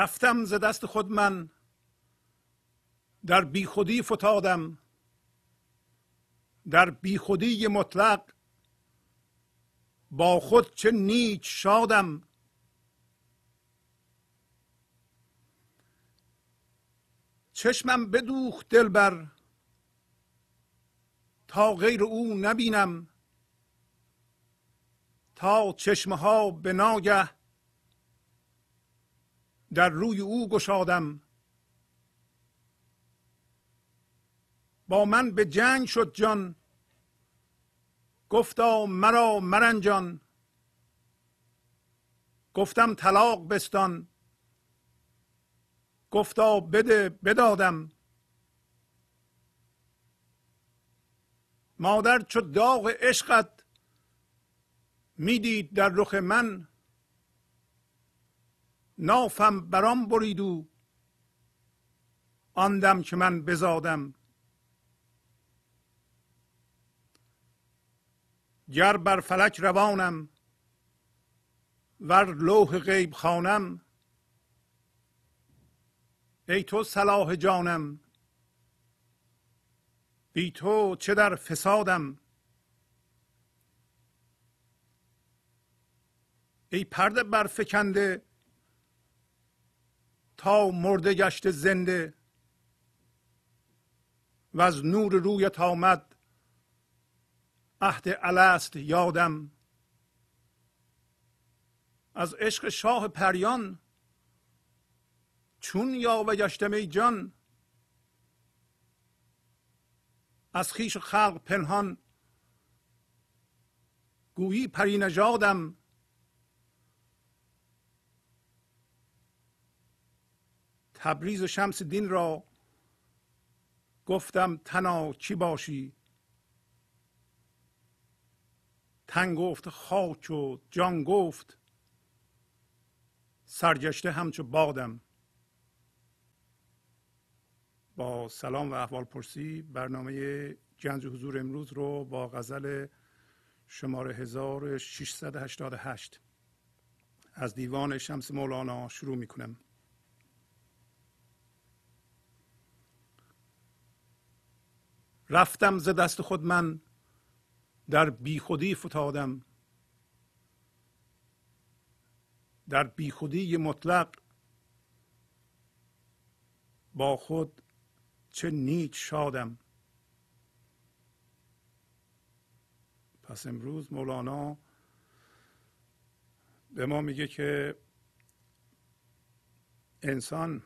رفتم ز دست خود من در بیخودی فتادم. در بیخودی مطلق با خود چه نیچ شادم. چشمم بدوخت دلبر تا غیر او نبینم. تا چشمه ها به ناگه در روی او گشادم. با من به جنگ شد جان. گفتا مرا مرنجان. گفتم طلاق بستان. گفتا بده بدادم. مادر چو داغ عشقت می‌دید در رخ من نافم برام برید او آن که من بزادم. گر بر فلک روانم ور لوح غیب خانم ای تو صلاح جانم. بی تو چه در فسادم؟ ای پرده برفکنده تا مرده گشت زنده. و از نور رویت آمد. عهد الست یادم. از عشق شاه پریان. چون یا و گشتم ای جان. از خیش خلق پنهان. گویی پری نژادم تبریز و شمس دین را گفتم تنا چی باشی؟ تن گفت خاک و جان گفت سرگشته همچو بادم. با سلام و احوال پرسی برنامه گنج حضور امروز رو با غزل شماره 1688 از دیوان شمس مولانا شروع می کنم. رفتم ز دست خود من در بیخودی فتادم. در بیخودی مطلق با خود چه نیچ شادم. پس امروز مولانا به ما میگه که انسان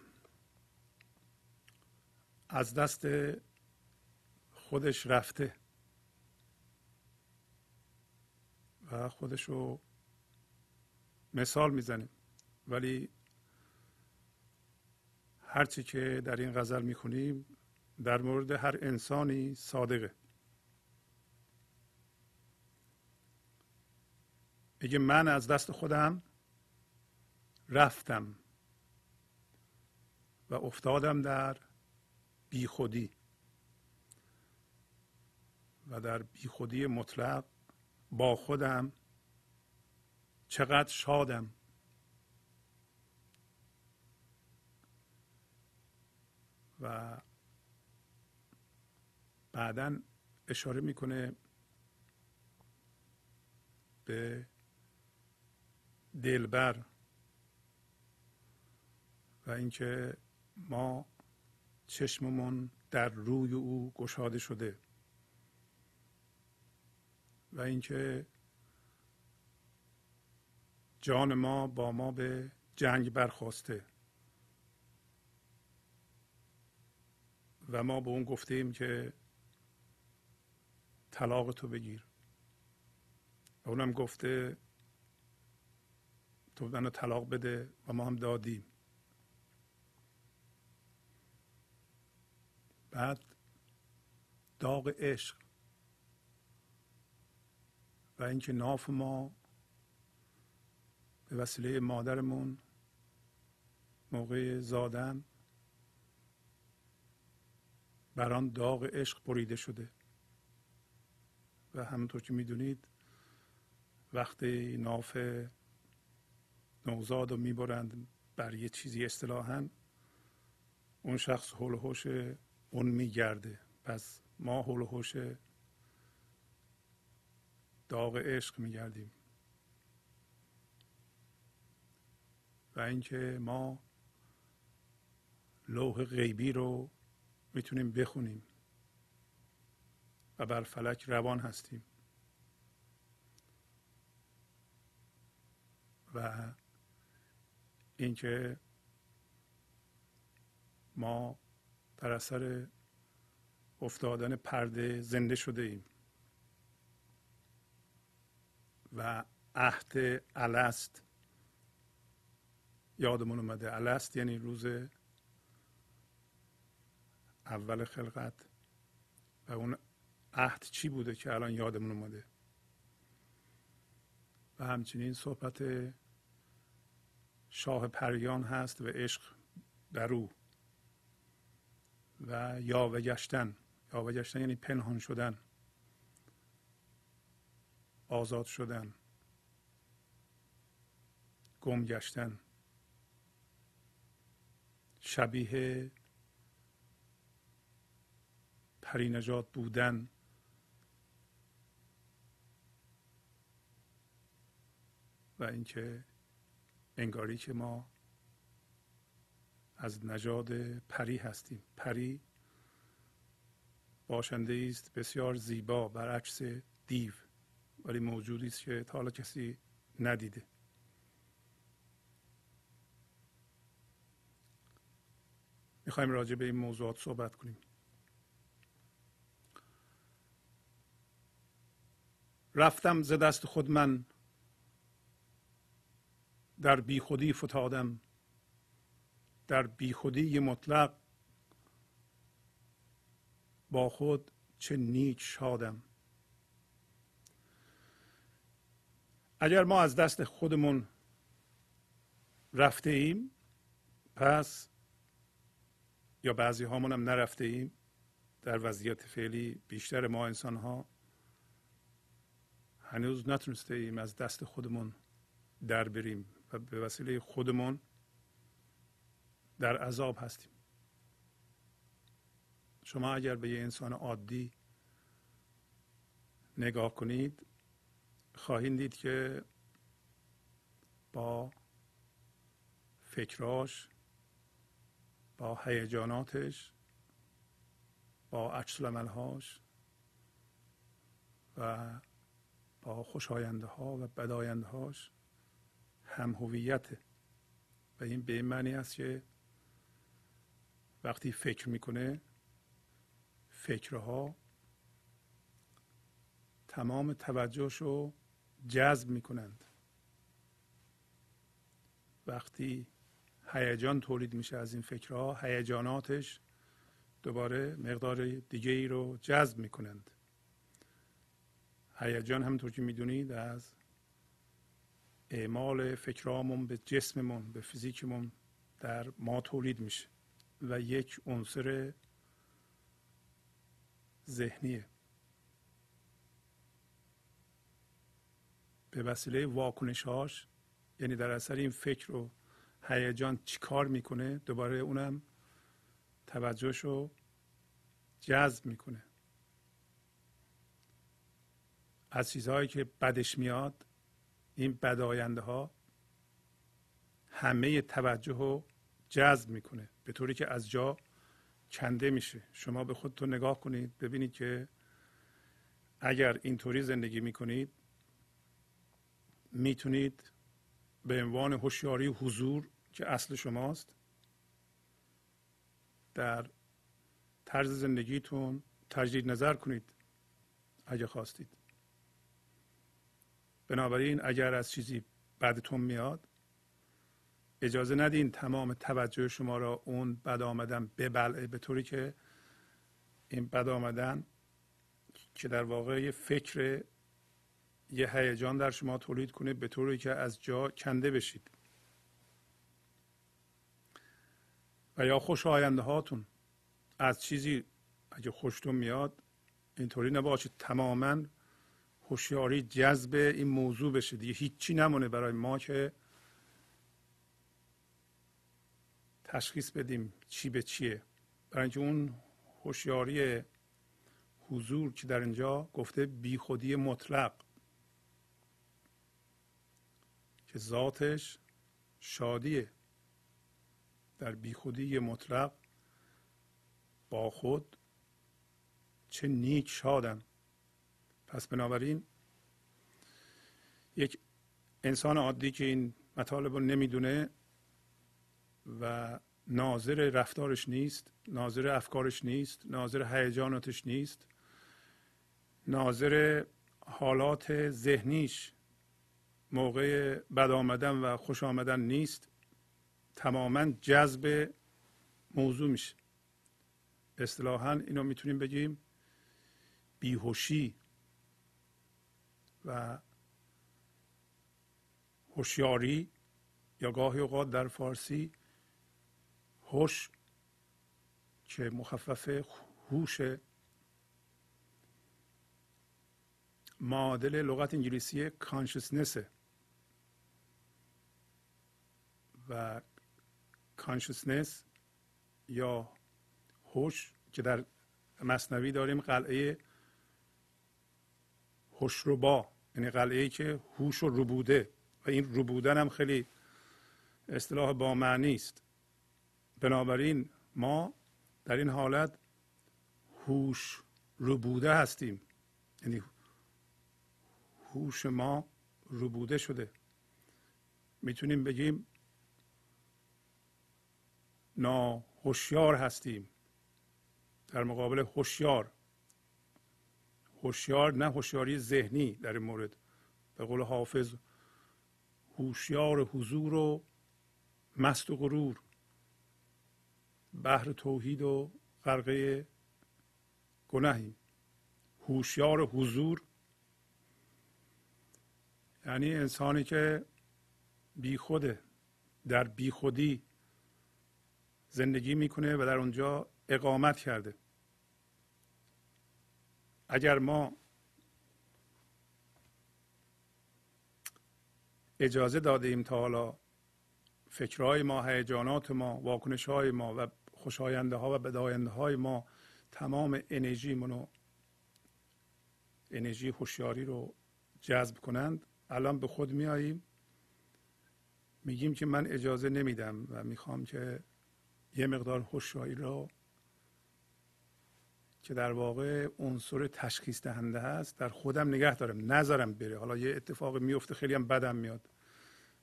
از دست خودش رفته. و خودش رو مثال می‌زنیم. ولی هرچی که در این غزل می‌خونیم در مورد هر انسانی صادقه. میگه من از دست خودم رفتم و افتادم در بیخودی. و در بیخودی مطلق با خودم چقدر شادم. و بعدا اشاره می‌کنه به دلبر و اینکه ما چشممون در روی او گشاده شده. و اینکه جان ما با ما به جنگ برخواسته. و ما به اون گفتیم که طلاق تو بگیر. و اونم گفته تو منو طلاق بده و ما هم دادیم. بعد داغ عشق. و اینکه ناف ما به وسیله مادرمون موقع زادن بر داغ عشق بریده شده. و همونطور که می‌دونید وقتی ناف نوزاد رو می‌برند بر یه چیزی اصطلاحا اون شخص حول هوش اون میگرده. پس ما حول هوش داغ عشق میگردیم. و اینکه ما لوح غیبی رو می‌تونیم بخونیم و بر فلک روان هستیم. و اینکه ما در اثر افتادن پرده زنده شده ایم. و عهد الست. یادمون اومده الست یعنی روز اول خلقت. و اون عهد چی بوده که الان یادمون اومده؟ و همچنین صحبت شاه پریان هست و عشق در او. و یاوه گشتن. یاوه گشتن یعنی پنهان شدن. آزاد شدن گم گشتن شبیه پری نجات بودن و اینکه انگاری که ما از نژاد پری هستیم. پری باشنده است بسیار زیبا برعکس دیو. ولی موجودی است که تا حالا کسی ندیده. می‌خوایم راجع به این موضوعات صحبت کنیم. رفتم ز دست خود من در بیخودی فتادم. در بیخودی مطلق با خود چه نیک شادم. اگر ما از دست خودمون رفته ایم پس یا بعضی هامون هم نرفته ایم در وضعیت فعلی بیشتر ما انسان ها هنوز نتونسته ایم از دست خودمون در بریم و به وسیله خودمون در عذاب هستیم. شما اگر به یه انسان عادی نگاه کنید خواهید دید که با فکراش با هیجاناتش با عکس هاش و با خوشاینده ها و بداینده هاش هم هویت. و این به این معنی است که وقتی فکر می‌کنه فکرها تمام توجهش رو جذب می‌کنند. وقتی هیجان تولید میشه از این فکرها هیجاناتش دوباره مقدار دیگه ای رو جذب می‌کنند. هیجان همونطور که می‌دونید از اعمال فکرامون به جسممون به فیزیکمون در ما تولید میشه و یک عنصر ذهنیه. به وسیله واکنشهاش یعنی در اثر این فکر و هیجان چیکار می‌کنه دوباره اونم توجهش رو جذب می‌کنه. از چیزهایی که بدش میاد این بداینده ها همه توجه رو جذب می‌کنه به طوری که از جا کنده میشه. شما به خودتون نگاه کنید ببینید که اگر اینطوری زندگی می‌کنید می‌تونید به عنوان هوشیاری حضور که اصل شماست در طرز زندگیتون تجدید نظر کنید اگه خواستید. بنابراین اگر از چیزی بعدتون میاد اجازه ندین تمام توجه شما را اون بد آمدن ببلعه به طوری که این بد آمدن که در واقع یه فکر یه هیجان در شما تولید کنه به طوری که از جا کنده بشید. و یا خوش آینده هاتون. از چیزی اگه خوشتون میاد اینطوری نباشید. تماما هوشیاری جذب این موضوع بشه دیگه. هیچی نمونه برای ما که تشخیص بدیم چی به چیه. برای اینکه اون هوشیاری حضور که در اینجا گفته بیخودی مطلق که ذاتش شادیه. در بیخودی مطلق با خود چه نیک شادم پس بنابراین یک انسان عادی که این مطالب رو نمی‌دونه و ناظر رفتارش نیست ناظر افکارش نیست ناظر هیجاناتش نیست ناظر حالات ذهنیش موقع بد آمدن و خوش آمدن نیست تماما جذب موضوع میشه. اصطلاحا اینو می‌تونیم بگیم بیهوشی و هوشیاری یا گاهی اوقات در فارسی هوش که مخفف هوش معادل لغت انگلیسی کانشسنسه و کانشسنس یا هوش که در مصنوی داریم قلعه هوش با یعنی قلعه که هوش و ربوده و این ربودن هم خیلی اصطلاح با معنی است. بنابراین ما در این حالت هوش ربوده هستیم. یعنی هوش ما ربوده شده. می‌تونیم بگیم ناهوشیار هستیم. در مقابل هوشیار. هوشیار نه هوشیاری ذهنی در این مورد. به قول حافظ هوشیار حضور و مست و غرور. بحر توحید و غرقه گناهیم. هوشیار حضور. یعنی انسانی که بیخوده در بیخودی زندگی می‌کنه و در اونجا اقامت کرده. اگر ما اجازه داده ایم تا حالا فکرهای ما هیجانات ما واکنش های ما و خوشاینده ها و بداینده های ما تمام انرژی منو انرژی هوشیاری رو جذب کنند الان به خود میاییم میگیم که من اجازه نمیدم و می‌خوام که یه مقدار هوشیاری رو که در واقع عنصر تشخیص دهنده هست در خودم نگه دارم نذارم بره. حالا یه اتفاق میفته خیلی هم بدم میاد.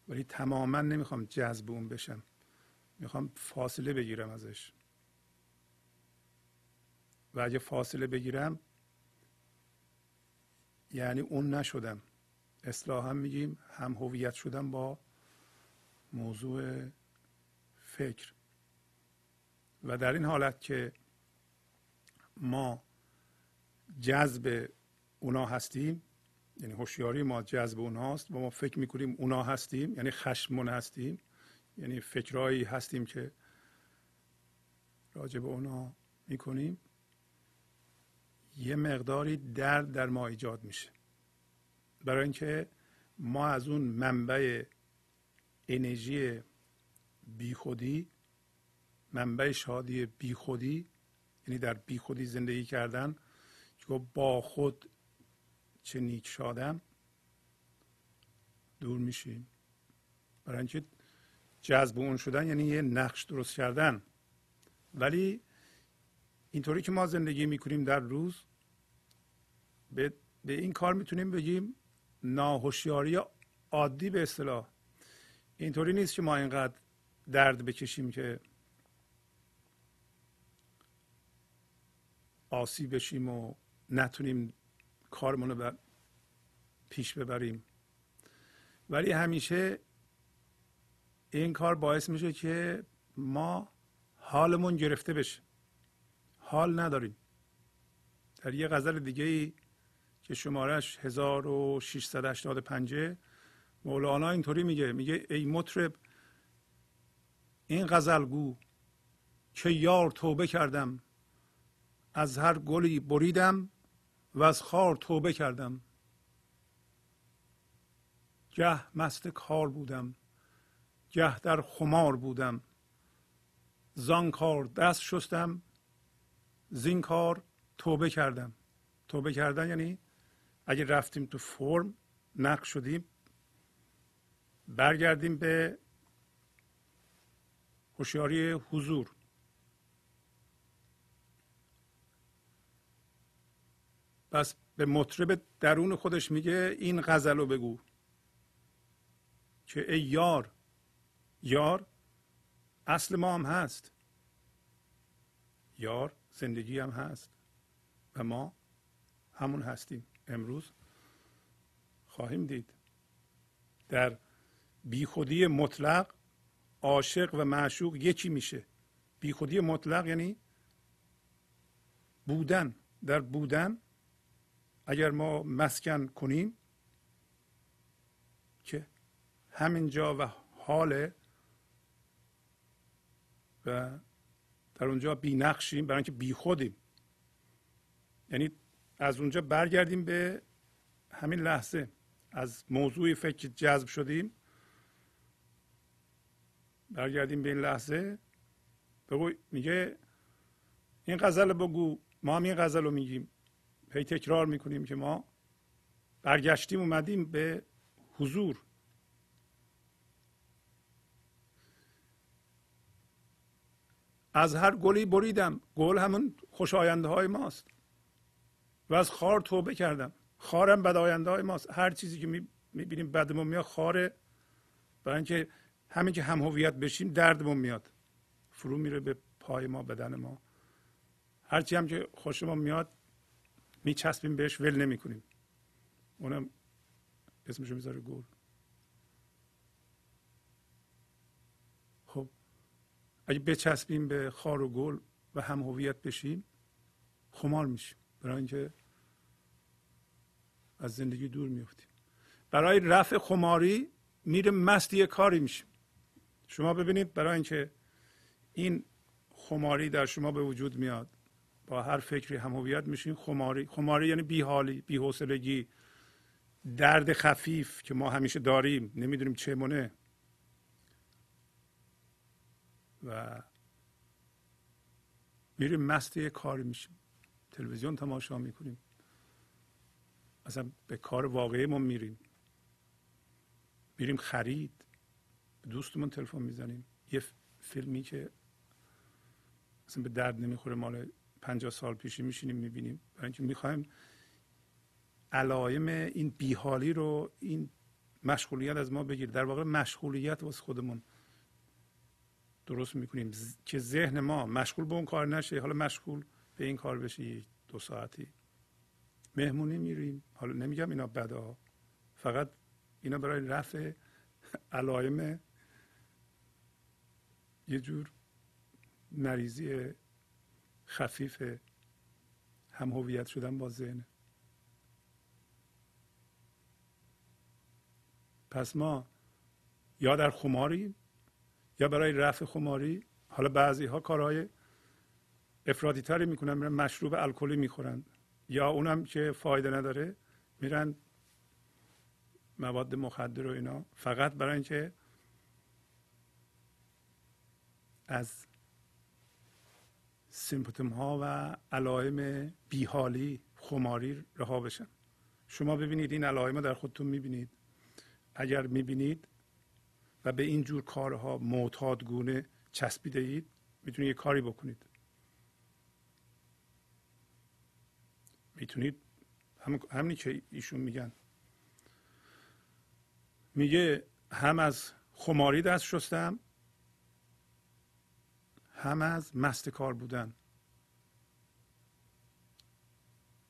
ولی تماما نمی‌خوام جذب اون بشم. می‌خوام فاصله بگیرم ازش. و اگه فاصله بگیرم یعنی اون نشدم. اصلاحا میگیم هم هویت شدم با موضوع فکر. و در این حالت که ما جذب اونا هستیم یعنی هوشیاری ما جذب اوناست و ما فکر می‌کنیم اونا هستیم یعنی خشمون هستیم یعنی فکرهایی هستیم که راجع به اونا می‌کنیم یه مقداری درد در ما ایجاد میشه. برای اینکه ما از اون منبع انرژی بیخودی منبع شادی بیخودی یعنی در بیخودی زندگی کردن که با خود چه نیک شادم دور میشیم. برای اینکه جذب اون شدن یعنی یه نقش درست کردن. ولی اینطوری که ما زندگی می‌کنیم در روز به, به این کار می‌تونیم بگیم ناهوشیاری عادی به اصطلاح. اینطوری نیست که ما اینقدر درد بکشیم که آسی بشیم و نتونیم کارمون رو پیش ببریم. ولی همیشه این کار باعث میشه که ما حالمون گرفته بشه. حال نداریم. در یه غزل دیگه ای که شمارش 1685 مولانا اینطوری میگه میگه ای مطرب این غزل گو که یار توبه کردم از هر گلی بریدم و از خار توبه کردم. گه مست کار بودم گه در خمار بودم. زان کار دست شستم زین کار توبه کردم. توبه کردن یعنی اگه رفتیم تو فرم نقش شدیم برگردیم به هوشیاری حضور. پس به مطرب درون خودش میگه این غزل رو بگو. که ای یار یار اصل ما هم هست. یار زندگی هم هست و ما همون هستیم. امروز خواهیم دید در بیخودی مطلق عاشق و معشوق یکی میشه. بیخودی مطلق یعنی بودن. در بودن اگر ما مسکن کنیم که همینجا و حال و در اونجا بی نقشیم برای اینکه بی خودیم. یعنی از اونجا برگردیم به همین لحظه. از موضوع فکر جذب شدیم برگردیم به این لحظه. بگو میگه این غزل بگو. ما هم این غزل رو میگیم. هی تکرار می‌کنیم که ما برگشتیم اومدیم به حضور. از هر گلی بریدم گل همون خوشاینده های ماست. و از خار توبه کردم. خارم بد آینده های ماست. هر چیزی که می‌بینیم بدمون میاد خاره. برای اینکه همین که هم هویت بشیم دردمون میاد. فرو میره به پای ما بدن ما. هرچی هم که خوشمون میاد میچسبیم بهش ول نمی‌کنیم. اونم اسمشو می‌ذاره گل. خب اگه بچسبیم به خار و گل و هم هویت بشیم خمار میشیم. برای اینکه از زندگی دور میفتیم برای رفع خماری میره مست یه کاری میشیم. شما ببینید برای اینکه این خماری در شما به وجود میاد با هر فکری هم هویت میشین خماری خماری یعنی بیحالی بیحوصلگی. درد خفیف که ما همیشه داریم نمی‌دونیم چه مونه. و میریم مست یه کاری میشیم. تلویزیون تماشا می‌کنیم. اصلا به کار واقعی ما میریم. میریم خرید. دوستمون تلفن می‌زنیم. یه فیلمی که اصلا به درد نمی‌خوره مال پنجاه سال پیشی میشینیم می‌بینیم. برای اینکه می‌خوایم علائم این بیحالی رو این مشغولیت از ما بگیر در واقع مشغولیت واسه خودمون درست می‌کنیم. که ذهن ما مشغول به اون کار نشه حالا مشغول به این کار بشه دو ساعتی. مهمونی میریم. حالا نمیگم اینا بدا فقط اینا برای رفع علائم یه جور مریضی خفیف هم هویت شدن با ذهن پس ما یا در خماری یا برای رفع خماری حالا بعضی ها کارهای افرادی تری می‌کنن میرن مشروب الکلی می‌خورن. یا اونم که فایده نداره میرن مواد مخدر و اینا. فقط برای اینکه از سیمپتوم ها و علائم بیحالی خماری رها بشن. شما ببینید این علائم در خودتون می‌بینید. اگر می‌بینید و به این جور کارها معتادگونه چسبیده اید می‌تونید یه کاری بکنید. می‌تونید هم همینی که ایشون میگن. میگه هم از خماری دست شستم هم از مست کار بودن.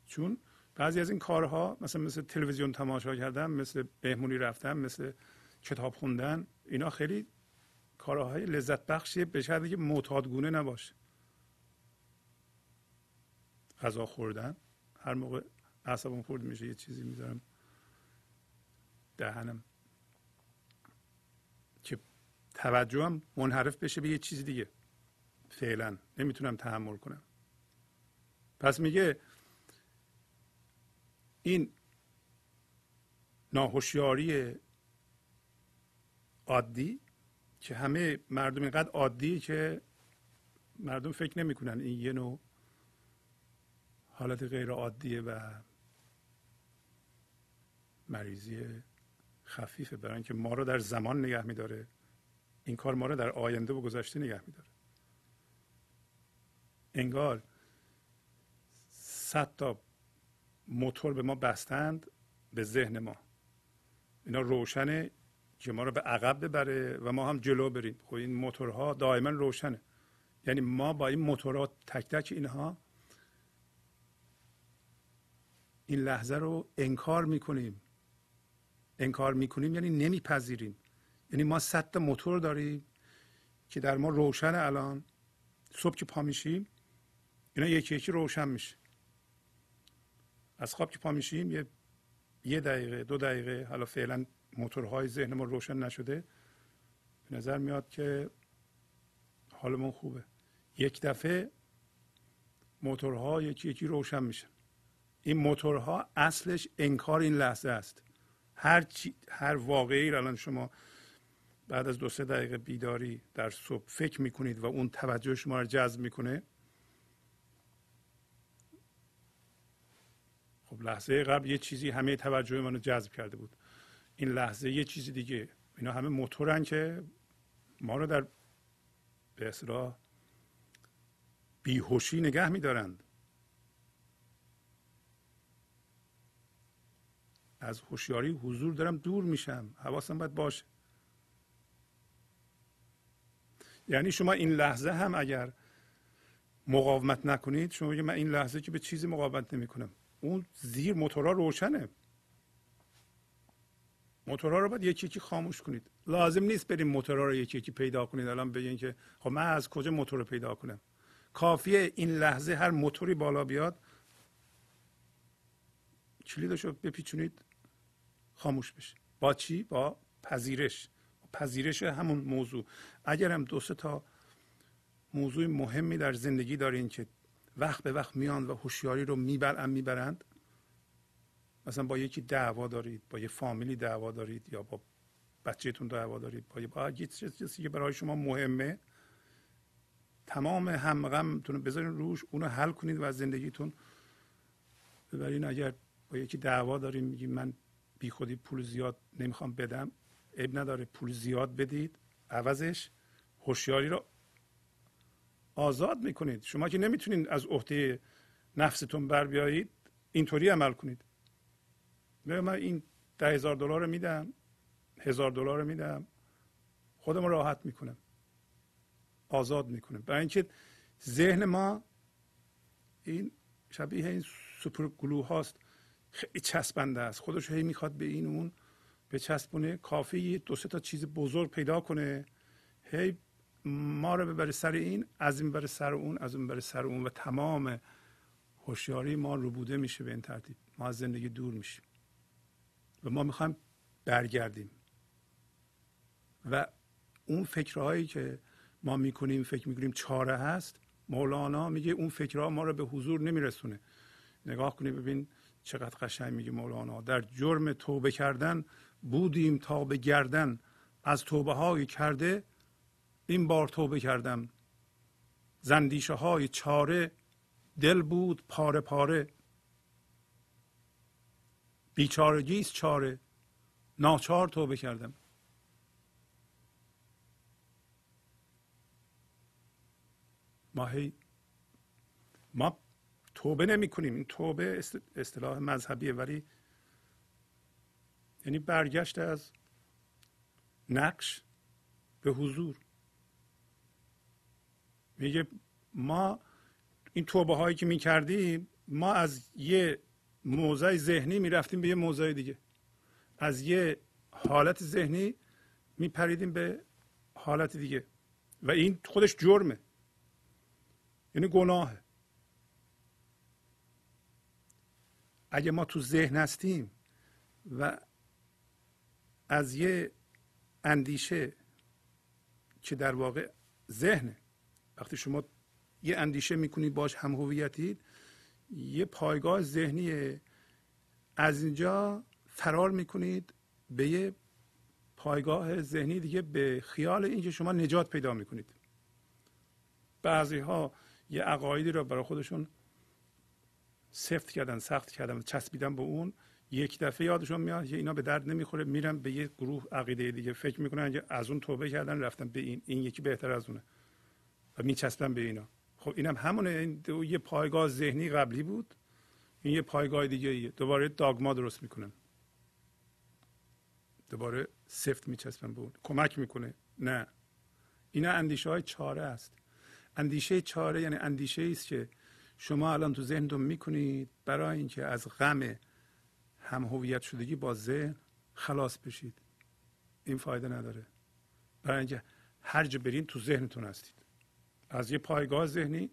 چون بعضی از این کارها مثلا مثل تلویزیون تماشا کردن مثل بهمونی رفتن مثل کتاب خوندن اینا خیلی کارهای لذت بخشیه به شرطی که معتادگونه نباشه. غذا خوردن. هر موقع اعصابم خورد میشه یه چیزی می‌ذارم دهنم. که توجهم منحرف بشه به یه چیز دیگه. فعلا. نمی‌تونم تحمل کنم. پس میگه این ناهوشیاری عادی که همه مردم اینقدر عادی که مردم فکر نمی‌کنن این یه نوع حالت غیر عادیه و مریضی خفیفه برای اینکه ما رو در زمان نگه میداره. این کار ما رو در آینده و گذشته نگه میداره. انگار صد تا موتور به ما بستند به ذهن ما. اینا روشنه که ما رو به عقب ببره و ما هم جلو بریم. خب این موتورها دائما روشنه. یعنی ما با این موتورها تک تک اینها این لحظه رو انکار می‌کنیم. انکار می‌کنیم یعنی نمیپذیریم. یعنی ما صد موتور داریم که در ما روشن الان. صبح که پا میشیم اینا یکی یکی روشن میشه. از خواب که پا میشیم یه یه دقیقه دو دقیقه حالا فعلا موتورهای ذهن ما روشن نشده. به نظر میاد که حالمون خوبه. یک دفعه موتورها یکی یکی روشن میشن. این موتورها اصلش انکار این لحظه است. هر چی هر واقعی را الان شما بعد از دو سه دقیقه بیداری در صبح فکر می‌کنید و اون توجه شما رو جذب می‌کنه خب لحظه قبل یه چیزی همه توجه منو جذب کرده بود. این لحظه یه چیزی دیگه. اینا همه موتورن که ما رو در به اصطلاح بیهوشی نگه میدارند. از هوشیاری حضور دارم دور میشم. حواسم باید باشه. یعنی شما این لحظه هم اگر مقاومت نکنید شما بگید من این لحظه که به چیزی مقاومت نمی کنم اون زیر موتورا روشنه. موتورها رو باید یکی یکی خاموش کنید. لازم نیست بریم موتورها رو یکی یکی پیدا کنید. الان بگین که خب من از کجا موتور رو پیدا کنم؟ کافیه این لحظه هر موتوری بالا بیاد کلیدشو بپیچونید خاموش بشه. با چی؟ با پذیرش. پذیرش همون موضوع. اگر هم دو تا موضوع مهمی در زندگی دارین که وقت به وقت میان و هوشیاری رو می‌برن می‌برند. مثلا با یکی دعوا دارید با یه فامیلی دعوا دارید یا با بچهتون دعوا دارید با, یه چیزی که برای شما مهمه. تمام هم غمتون بذارین روش اونو حل کنید و از زندگیتون ببرین. اگر با یکی دعوا داریم میگیم من بی خودی پول زیاد نمی‌خوام بدم. عیب نداره پول زیاد بدید. عوضش. هوشیاری رو آزاد می‌کنید. شما که نمی‌تونید از عهده نفستون بر بیایید اینطوری عمل کنید. من این ده هزار دلار رو میدم هزار دلار رو میدم. خودم راحت می‌کنم. آزاد می‌کنم. برای اینکه ذهن ما این شبیه این سوپر گلو هاست. خیلی چسبنده است. خودش هی می‌خواد به این اون به چسبونه کافی دو سه تا چیز بزرگ پیدا کنه. هی ما رو ببره سر این از این بره سر اون از اون بره سر اون و تمام هوشیاری ما بوده میشه به این ترتیب. ما از زندگی دور میشیم و ما می‌خوایم برگردیم. و اون فکرهایی که ما می‌کنیم فکر می‌کنیم چاره هست مولانا میگه اون فکرها ما رو به حضور نمیرسونه. نگاه کنید ببین چقدر قشنگ میگه مولانا. در جرم توبه کردن بودیم تا به گردن. از توبه های کرده این بار توبه کردم. زندیشه های چاره دل بود پاره پاره. بیچارگیست چاره. ناچار توبه کردم. ما هی ما توبه نمی کنیم این توبه اصطلاح مذهبیه ولی یعنی برگشت از نقش به حضور. میگه ما این توبه هایی که می کردیم ما از یه موضع ذهنی می‌رفتیم به یه موضع دیگه. از یه حالت ذهنی میپریدیم به حالت دیگه. و این خودش جرمه. یعنی گناهه. اگه ما تو ذهن هستیم و از یه اندیشه که در واقع ذهنه وقتی شما یه اندیشه می‌کنید باش هم هویتید یه پایگاه ذهنی از اینجا فرار می‌کنید به یه پایگاه ذهنی دیگه به خیال اینکه شما نجات پیدا می‌کنید. بعضی ها یه عقایدی رو برای خودشون سفت کردن سخت کردن چسبیدن به اون یک دفعه یادشون میاد که اینا به درد نمی‌خوره میرن به یه گروه عقیده دیگه فکر می‌کنن که از اون توبه کردن رفتن به این این یکی بهتر از اونه. میچسبن به اینا. خب اینم همونه. این یه پایگاه ذهنی قبلی بود. این یه پایگاه دیگه دوباره داگما درست می‌کنن دوباره سفت میچسبن اون. کمک می‌کنه. نه. اینا اندیشه های چاره است. اندیشه چاره یعنی اندیشه است که شما الان تو ذهنتون می‌کنید برای اینکه از غم هم هویت شدگی با ذهن خلاص بشید. این فایده نداره. برای اینکه هر جا برین تو ذهنتون هستید. از یه پایگاه ذهنی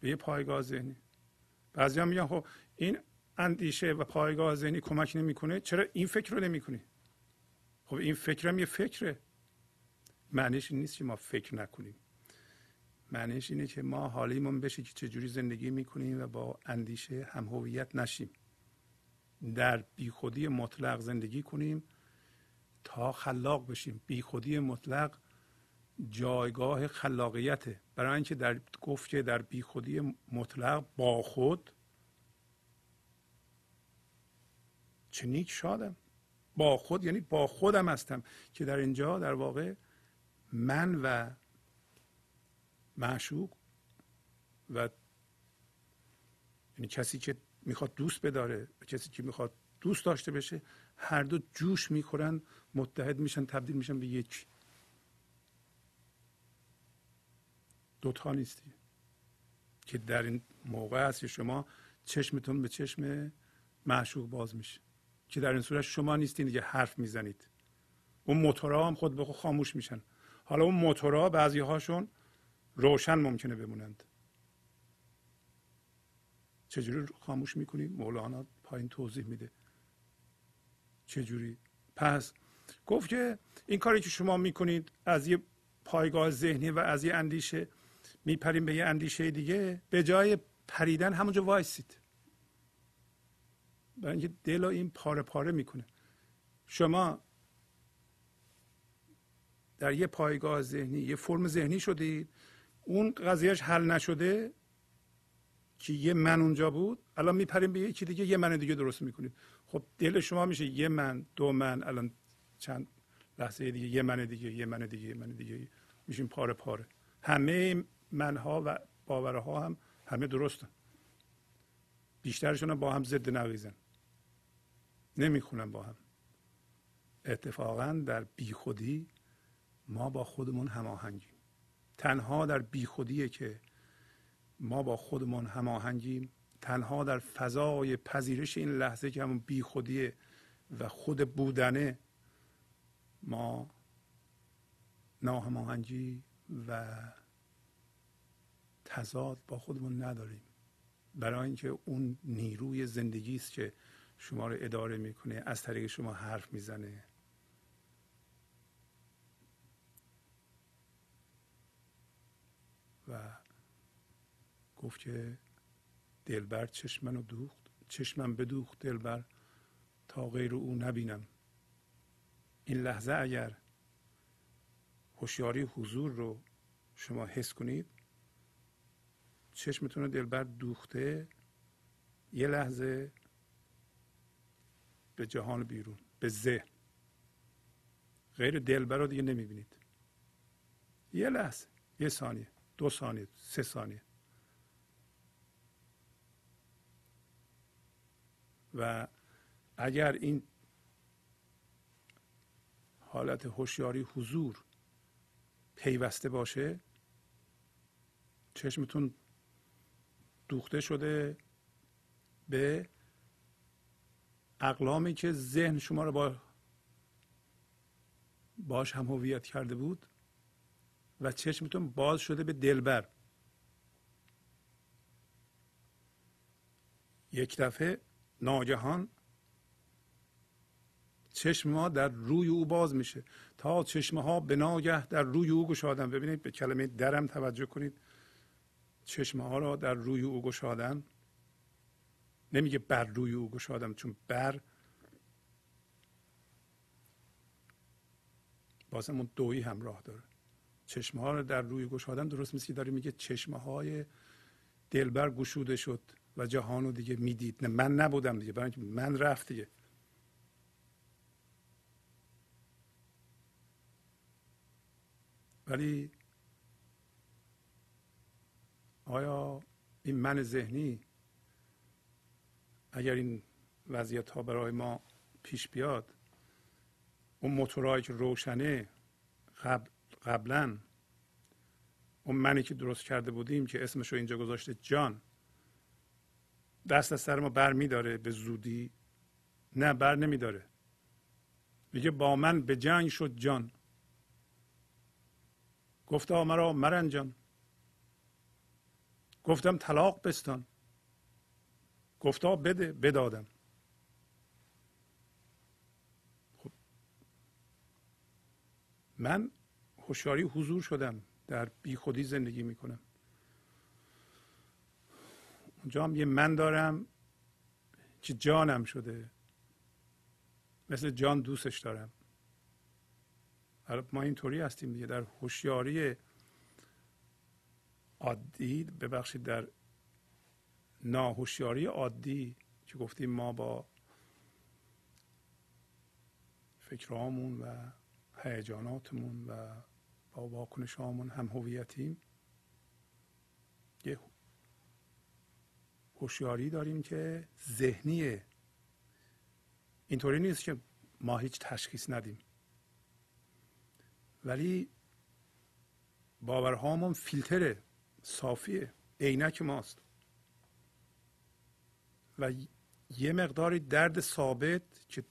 به یه پایگاه ذهنی. بعضی هم میگن خب این اندیشه و پایگاه ذهنی کمک نمی‌کنه. چرا این فکر رو نمی‌کنی؟ خب این فکرم یه فکره. معنیش نیست که ما فکر نکنیم. معنیش اینه که ما حالیمون بشه که چجوری زندگی می‌کنیم و با اندیشه هم هویت نشیم. در بیخودی مطلق زندگی کنیم تا خلاق بشیم. بیخودی مطلق جایگاه خلاقیته. برای اینکه در گفت که در بیخودی مطلق با خود چنیک شادم. با خود یعنی با خودم هستم که در اینجا در واقع من و معشوق و یعنی کسی که می‌خواد دوست بداره کسی که می‌خواد دوست داشته بشه هر دو جوش می‌خورن متحد میشن تبدیل میشن به یک دوتا نیستی. که در این موقع هست شما چشمتون به چشم معشوق باز میشه. که در این صورت شما نیستین دیگه حرف می‌زنید. اون موتورها هم خود به خود خاموش میشن. حالا اون موتورها بعضی هاشون روشن ممکنه بمونند. چجوری خاموش می‌کنیم مولانا پایین توضیح میده. چجوری؟ پس گفت که این کاری که شما می‌کنید از یه پایگاه ذهنی و از یه اندیشه میپریم به یه اندیشه دیگه به جای پریدن همونجا وایسید. برای اینکه دل این پاره پاره می‌کنه. شما در یه پایگاه ذهنی یه فرم ذهنی شدید اون قضیهش حل نشده که یه من اونجا بود الان میپریم به یکی دیگه یه من دیگه درست می‌کنید. خب دل شما میشه یه من دو من الان چند لحظه دیگه یه من دیگه یه من دیگه یه من دیگه میشیم پاره پاره. همه منها و باورها هم همه درستن بیشترشون با هم ضد نقیزن. نمی‌خونن با هم. اتفاقا در بیخودی ما با خودمون هماهنگیم. تنها در بیخودیه که ما با خودمون هماهنگیم. تنها در فضای پذیرش این لحظه که همون بیخودیه و خود بودنه ما ناهماهنگی و تضاد با خودمون نداریم. برای اینکه اون نیروی زندگی است که شما رو اداره می‌کنه از طریق شما حرف می‌زنه. و گفت که دلبر چشمن و دوخت چشمم بدوخت دلبر تا غیر او نبینم. این لحظه اگر هوشیاری حضور رو شما حس کنید چشمتون رو دلبر دوخته یه لحظه به جهان بیرون به ذهن. غیر دلبر رو دیگه نمی‌بینید. یه لحظه یه ثانیه دو ثانیه سه ثانیه. و اگر این حالت هوشیاری حضور پیوسته باشه چشمتون دوخته شده به اقلامی که ذهن شما رو با باش هم هویت کرده بود و چشمتون باز شده به دلبر. یک دفعه ناگهان چشم ما در روی او باز میشه. تا چشمه ها به ناگه در روی او گشادن. ببینید به کلمه درم توجه کنید. چشمه ها را در روی او گشادن. نمیگه بر روی او گشادم چون بر بازم اون دویی همراه داره. چشمه ها رو در روی گشادن درست مثل داره میگه چشمه های دلبر گشوده شد و جهان رو دیگه می‌دید. نه من نبودم دیگه برای من رفت دیگه. ولی آیا این من ذهنی اگر این وضعیت ها برای ما پیش بیاد اون موتورهایی که روشنه قبل قبلا اون منی که درست کرده بودیم که اسمش رو اینجا گذاشته جان دست از سر ما بر میداره به زودی؟ نه بر نمیداره. میگه با من به جنگ شد جان. گفته مرا مرنجان گفتم طلاق بستان. گفتا بده بدادم. خب. من هوشیاری حضور شدم در بیخودی زندگی می‌کنم. اونجا هم یه من دارم که جانم شده. مثل جان دوستش دارم. ما اینطوری هستیم دیگه در هوشیاری عادی ببخشید در ناهوشیاری عادی که گفتیم ما با فکرهامون و هیجاناتمون و با واکنش هامون هم هویتیم یه هوشیاری داریم که ذهنیه. اینطوری نیست که ما هیچ تشخیص ندیم. ولی باورهامون فیلتر صافیه. عینک ماست. و یه مقداری درد ثابت که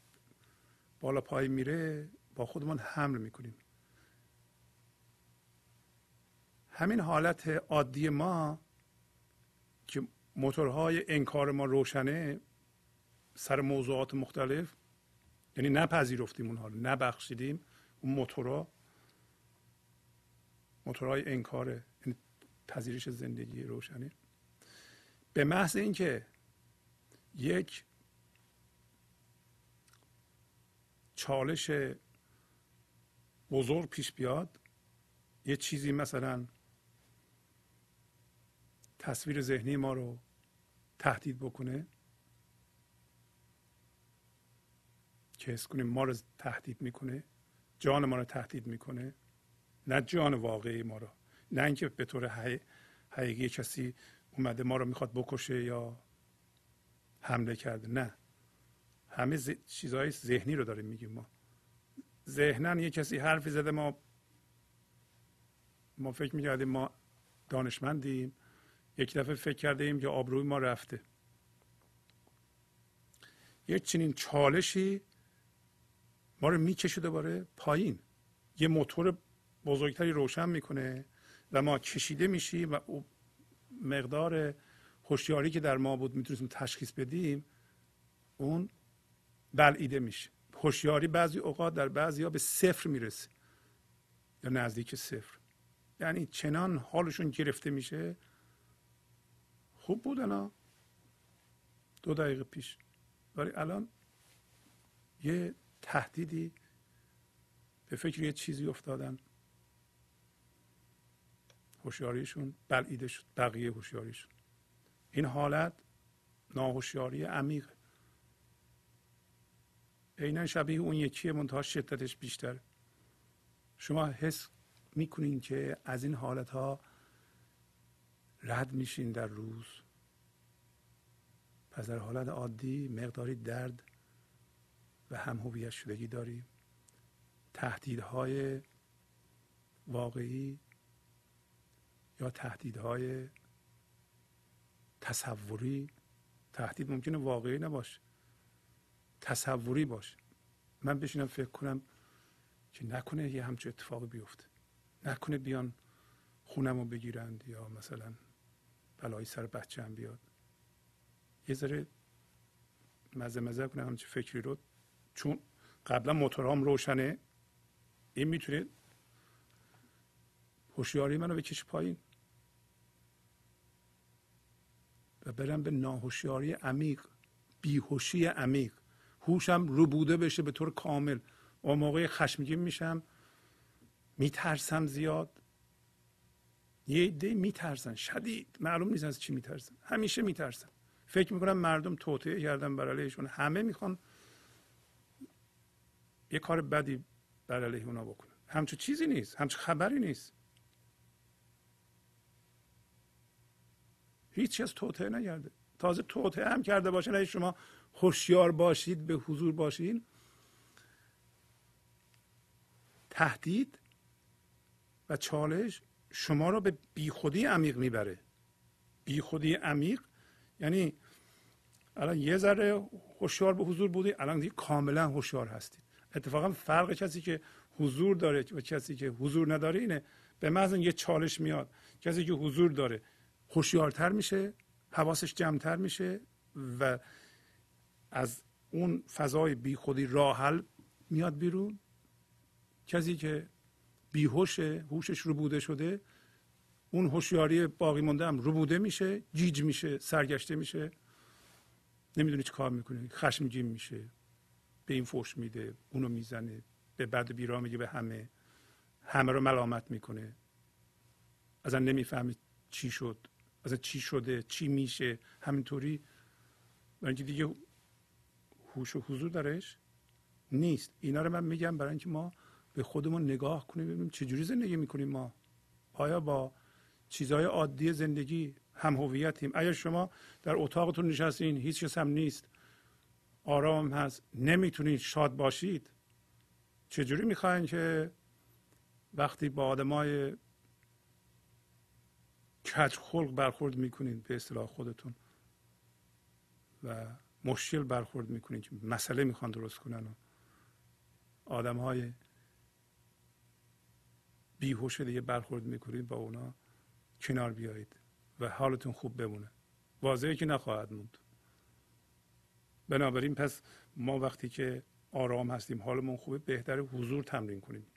بالا پای میره با خودمون حمل می‌کنیم. همین حالت عادی ما که موتورهای انکار ما روشنه سر موضوعات مختلف یعنی نپذیرفتیم اونها رو نبخشیدیم اون موتورها موتورهای انکار یعنی پذیرش زندگی روشنه. به محض اینکه یک چالش بزرگ پیش بیاد یه چیزی مثلا تصویر ذهنی ما رو تهدید بکنه که حس کنیم ما رو تهدید می‌کنه جان ما رو تهدید می‌کنه نه جان واقعی ما رو. نه اینکه به طور حقیقی کسی اومده ما رو می‌خواد بکشه یا حمله کرده نه. همه ز... چیزهای ذهنی رو داریم میگیم ما. ذهنا یه کسی حرفی زده ما ما فکر می‌کردیم ما دانشمندیم. یک دفعه فکر کرده ایم که آبروی ما رفته. یک چنین چالشی ما رو می‌کشه دوباره پایین. یه موتور بزرگتری روشن می‌کنه. و ما کشیده میشیم و مقدار هوشیاری که در ما بود می‌تونستیم تشخیص بدیم اون بلعیده میشه. هوشیاری بعضی اوقات در بعضی ها به صفر می‌رسه یا نزدیک صفر. یعنی چنان حالشون گرفته میشه. خوب بودن ها دو دقیقه پیش. ولی الان یه تهدیدی به فکر یه چیزی افتادن. هوشیاریشون بلعیده شد بقیه هوشیاریشون. این حالت ناهوشیاری عمیق عینا شبیه اون یکی منتها شدتش بیشتر شما حس می‌کنین که از این حالت ها رد میشین در روز. پس در حالت عادی مقداری درد و هم هویت شدگی داریم. تهدیدهای واقعی یا تهدیدهای تصوری؟ تهدید ممکنه واقعی نباشه. تصوری باشه. من بشینم فکر کنم که نکنه یه همچه اتفاقی بیفته. نکنه بیان خونم رو بگیرند یا مثلا بلایی سر بچه هم بیاد. یه ذره مزه مزه کنه همچه فکری رو. چون قبلا موتورهام روشنه. این می‌تونه هوشیاری منو بکشه پایین. برم به ناهوشیاری عمیق بیهوشی عمیق. هوشم رو بوده بشه به طور کامل. اون موقع خشمگین میشم. میترسم زیاد. یه عده میترسن. شدید. معلوم نیست از چی میترسن. همیشه میترسن. فکر می‌کنم مردم توطئه کردن بر علیهشون. همه می‌خوان یه کار بدی بر علیه اونا بکنن. همچون چیزی نیست. همچون خبری نیست. هیچ از توطئه نگرده. تازه توطئه هم کرده باشین اگه شما هوشیار باشید به حضور باشین. تهدید و چالش شما را به بیخودی عمیق می‌بره. بیخودی عمیق یعنی الان یه ذره هوشیار به حضور بودی الان دیگه کاملا هوشیار هستید اتفاقا فرق کسی که حضور داره و کسی که حضور نداره اینه. به محض یه چالش میاد کسی که حضور داره هوشیارتر میشه حواسش جمعتر میشه و از اون فضای بیخودی راحل میاد بیرون. کسی که بیهوشه هوشش رو بوده شده اون هوشیاری باقی مونده هم رو بوده میشه جیج میشه سرگشته میشه. نمی‌دونه چه کار می‌کنه خشمگین میشه به این فوش میده اونو می‌زنه به بعد بیرا میگه به همه. همه رو ملامت می‌کنه. ازن نمی‌فهمید چی شد. از چی شده چی میشه همینطوری. برای اینکه دیگه هوش و حضور درش نیست. اینا رو من میگم برای اینکه ما به خودمون نگاه کنیم ببینیم چجوری زندگی می‌کنیم ما. آیا با چیزهای عادی زندگی هم هویتیم؟ اگر شما در اتاقتون نشستین هیچ کس هم نیست آرام هست نمی‌تونید شاد باشید چجوری می‌خواین که وقتی با آدمای کج خلق برخورد می‌کنید به اصطلاح خودتون و مشکل برخورد می‌کنید. که مسئله می‌خوان درست کنن و آدم های بیهوش دیگه برخورد می‌کنید با اونا کنار بیایید و حالتون خوب بمونه. واضحه که نخواهد موند. بنابراین پس ما وقتی که آرام هستیم حالمون خوبه بهتر حضور تمرین کنیم.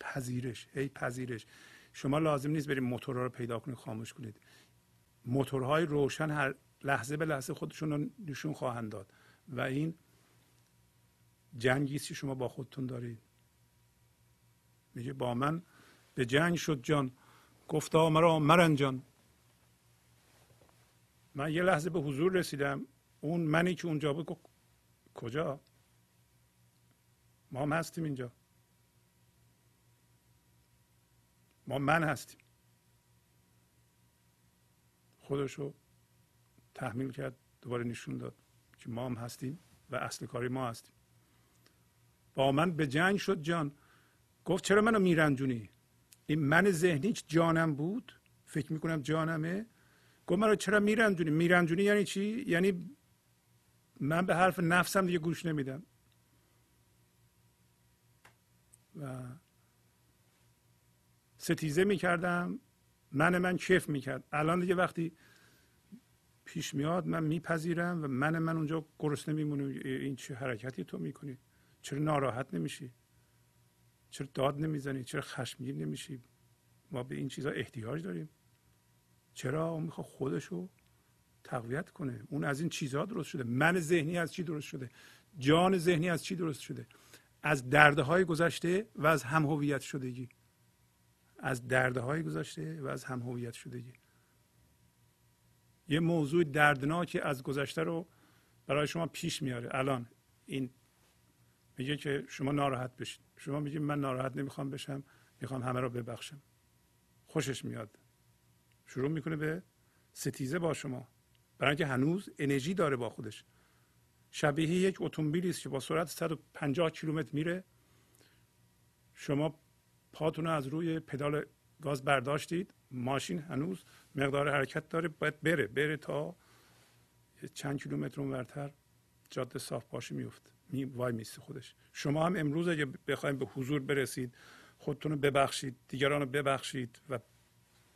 پذیرش هی پذیرش. شما لازم نیست بریم موتورها رو پیدا کنید خاموش کنید. موتورهای روشن هر لحظه به لحظه خودشون رو نشون خواهند داد. و این جنگی که شما با خودتون دارید. میگه با من به جنگ شد جان. گفتا مرا مرنجان. من یه لحظه به حضور رسیدم. اون منی که اونجا بود کجا؟ ما هم هستیم اینجا. ما من هستیم. خودشو تحمیل کرد دوباره نشون داد که ما هم هستیم و اصل کاری ما هستیم. با من به جنگ شد جان. گفت چرا منو میرنجونی؟ این من ذهنی جانم بود؟ فکر می‌کنم جانمه. گفت منو چرا میرنجونی؟ میرنجونی یعنی چی؟ یعنی من به حرف نفسم دیگه گوش نمیدم. و ستیزه می‌کردم من من کیف می‌کرد. الان دیگه وقتی پیش میاد من میپذیرم و من من اونجا گرسنه میمونه این چه حرکتی تو می‌کنی؟ چرا ناراحت نمیشی؟ چرا داد نمی‌زنی؟ چرا خشمگین نمیشی؟ ما به این چیزا احتیاج داریم. چرا اون می‌خواد خودشو تقویت کنه؟ اون از این چیزها درست شده. من ذهنی از چی درست شده؟ جان ذهنی از چی درست شده؟ از دردهای گذشته و از هم هویت شدگی. از دردهای گذشته و از هم هویت شدگی. یه موضوع دردناکی از گذشته رو برای شما پیش میاره. الان این میگه که شما ناراحت بشید. شما میگید من ناراحت نمی‌خوام بشم می‌خوام همه رو ببخشم. خوشش میاد. شروع می‌کنه به ستیزه با شما. برای اینکه هنوز انرژی داره با خودش. شبیه یک اتومبیلی است که با سرعت 150 کیلومتر میره. شما پاتون از روی پدال گاز برداشتید. ماشین هنوز مقدار حرکت داره. باید بره. بره تا چند کیلومتر اونورتر جاده صاف باشی میفته می وای میسته خودش. شما هم امروز اگه بخواید به حضور برسید خودتون رو ببخشید دیگران رو ببخشید و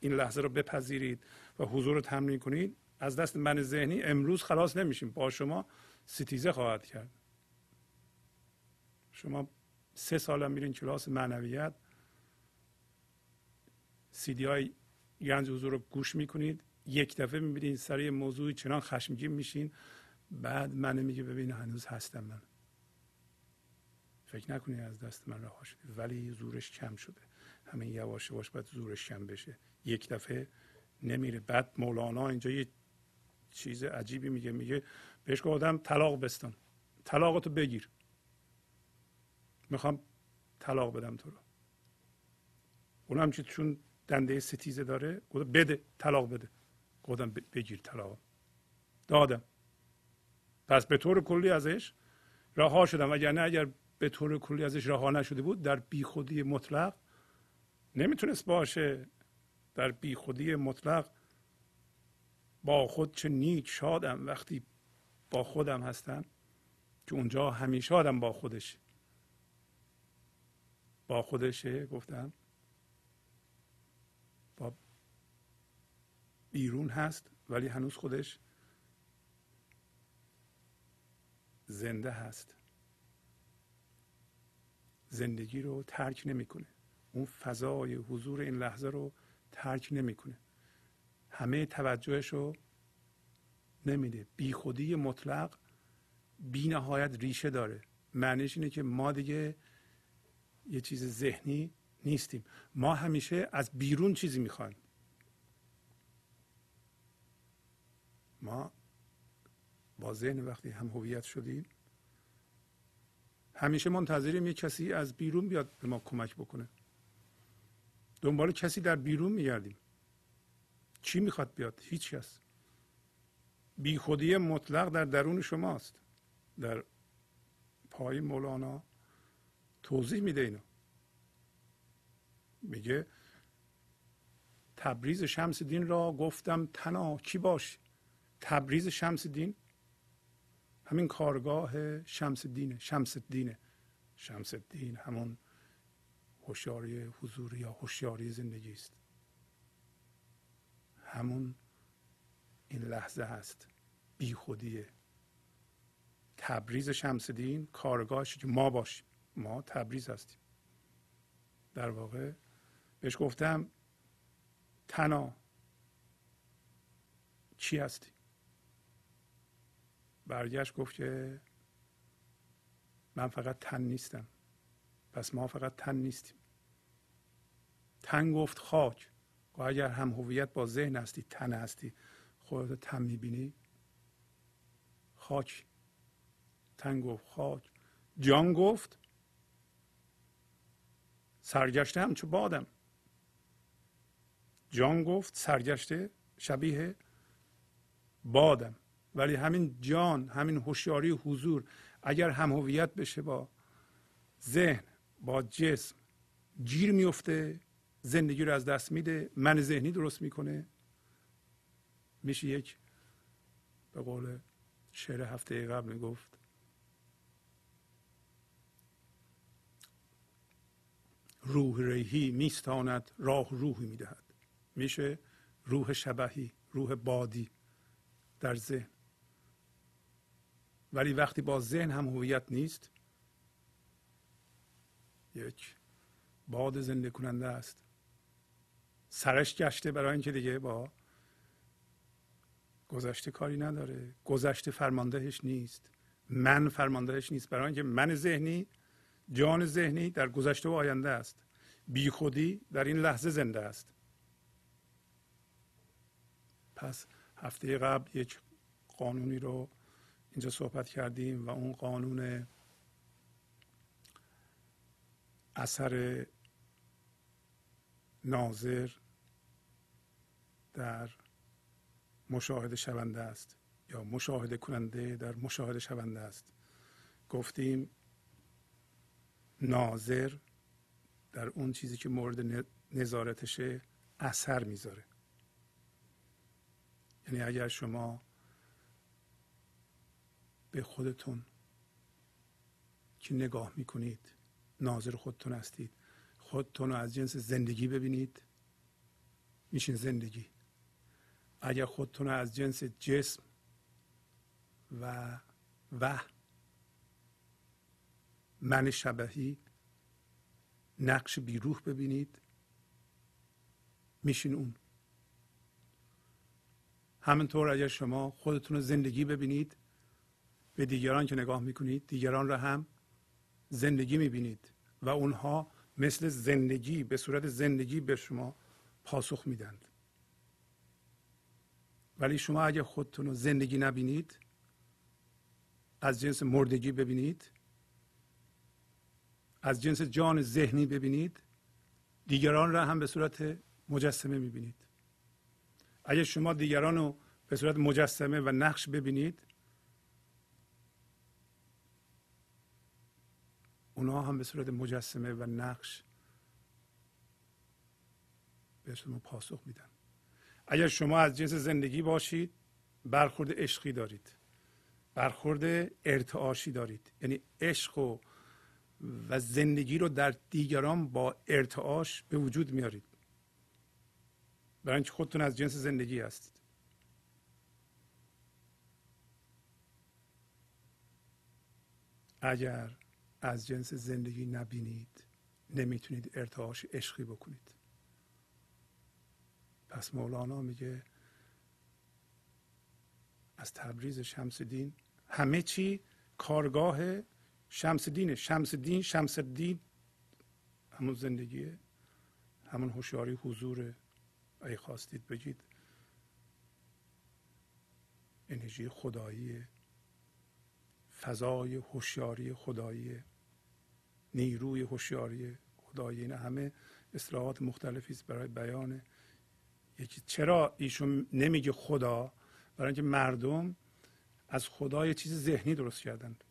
این لحظه رو بپذیرید و حضور رو تمرین کنید از دست من ذهنی امروز خلاص نمیشیم. با شما ستیزه خواهد کرد. شما سه سال میرین کلاس معنویت. سیدی های گنج حضور رو گوش می‌کنید. یک دفعه می‌بینید سر یه موضوعی چنان خشمگین میشین. بعد من میگه ببین هنوز هستم من. فکر نکنید از دست من رها شده ولی زورش کم شده. همین یواش یواش باید زورش کم بشه. یک دفعه نمیره. بعد مولانا اینجا یه چیز عجیبی میگه. میگه بهش گفتم طلاق بستان. طلاقتو بگیر. می‌خوام طلاق بدم تو رو. اونم چون دنده ستیزه داره گفتم بده طلاق بده. گفتم بگیر طلاق دادم. پس به طور کلی ازش رها شدم. اگر نه اگر به طور کلی ازش رها نشده بود در بیخودی مطلق نمی‌تونست باشه. در بیخودی مطلق با خود چه نیک شادم وقتی با خودم هستم که اونجا همیشه آدم با خودش با خودشه گفتم با بیرون هست ولی هنوز خودش زنده هست. زندگی رو ترک نمی‌کنه. اون فضای حضور این لحظه رو ترک نمی‌کنه. همه توجهش رو نمیده. بی خودی مطلق بی نهایت ریشه داره. معنیش اینه که ما دیگه یه چیز ذهنی نیستیم. ما همیشه از بیرون چیزی می‌خوایم. ما با ذهن وقتی هم هویت شدیم همیشه منتظریم یه کسی از بیرون بیاد به ما کمک بکنه. دنبال کسی در بیرون میگردیم. چی می‌خواد بیاد؟ هیچ کس. بی خودی مطلق در درون شماست. در پای مولانا توضیح میده اینو. میگه تبریز شمس دین را گفتم تنا کی باش؟ تبریز شمس دین همین کارگاه شمس دینه شمس دینه شمس دین همون هوشیاری حضوری یا هوشیاری زندگی است. همون این لحظه هست. بی خودیه تبریز شمس دین کارگاهش که ما باشیم ما تبریز هستیم. در واقع بهش گفتم تنا چی هستی؟ برگشت گفت که من فقط تن نیستم. پس ما فقط تن نیستیم. تن گفت خاک. و اگر هم هویت با ذهن هستی تن هستی خودت تن می‌بینی؟ خاک. تن گفت خاک. جان گفت سرگشته هم چه بادم. جان گفت سرگشته شبیه بادم. ولی همین جان همین هوشیاری حضور اگر هم هویت بشه با ذهن با جسم گیر میفته زندگی رو از دست میده من ذهنی درست می‌کنه میشه یک به قول شعر هفته قبل می‌گفت. روح ریحی میستاند راه روحی می‌دهد. میشه روح شبهی روح بادی در ذهن. ولی وقتی با ذهن هم هویت نیست یک باد زنده کننده است. سرش گشته برای اینکه دیگه با گذشته کاری نداره. گذشته فرماندهش نیست. من فرماندهش نیست. برای اینکه من ذهنی جان ذهنی در گذشته و آینده است. بی خودی در این لحظه زنده است. پس هفته قبل یک قانونی رو اینجا صحبت کردیم و اون قانون اثر ناظر در مشاهده شونده است یا مشاهده کننده در مشاهده شونده است. گفتیم ناظر در اون چیزی که مورد نظارتشه اثر می‌ذاره. یعنی اگر شما به خودتون که نگاه می‌کنید ناظر خودتون هستید. خودتون رو از جنس زندگی ببینید. میشین زندگی. اگر خودتون رو از جنس جسم و و من شبهی نقش بیروح ببینید میشین اون. همینطور اگر شما خودتون رو زندگی ببینید به دیگران که نگاه می‌کنید دیگران را هم زندگی می‌بینید و اونها مثل زندگی به صورت زندگی به شما پاسخ میدند. ولی شما اگه خودتون رو زندگی نبینید از جنس مردگی ببینید از جنس جان ذهنی ببینید دیگران را هم به صورت مجسمه می‌بینید. اگه شما دیگران رو به صورت مجسمه و نقش ببینید اونا هم به صورت مجسمه و نقش به شما پاسخ میدن. اگر شما از جنس زندگی باشید برخورد عشقی دارید. برخورد ارتعاشی دارید. یعنی عشق و و زندگی رو در دیگران با ارتعاش به وجود میارید. برای اینکه خودتون از جنس زندگی هستید. اگر از جنس زندگی نبینید نمی‌تونید ارتعاش عشقی بکنید. پس مولانا میگه از تبریز شمس دین همه چی کارگاه شمس دینه شمس دین شمس دین همون زندگیه همون هوشیاری حضور اگه خواستید بگید. انرژی خدایی فضای هوشیاری خدایی. نیروی هوشیاری خدایی. این همه اصطلاحات مختلفی است برای بیان. یکی چرا ایشون نمیگه خدا؟ برای اینکه مردم از خدا یه چیز ذهنی درست کردند.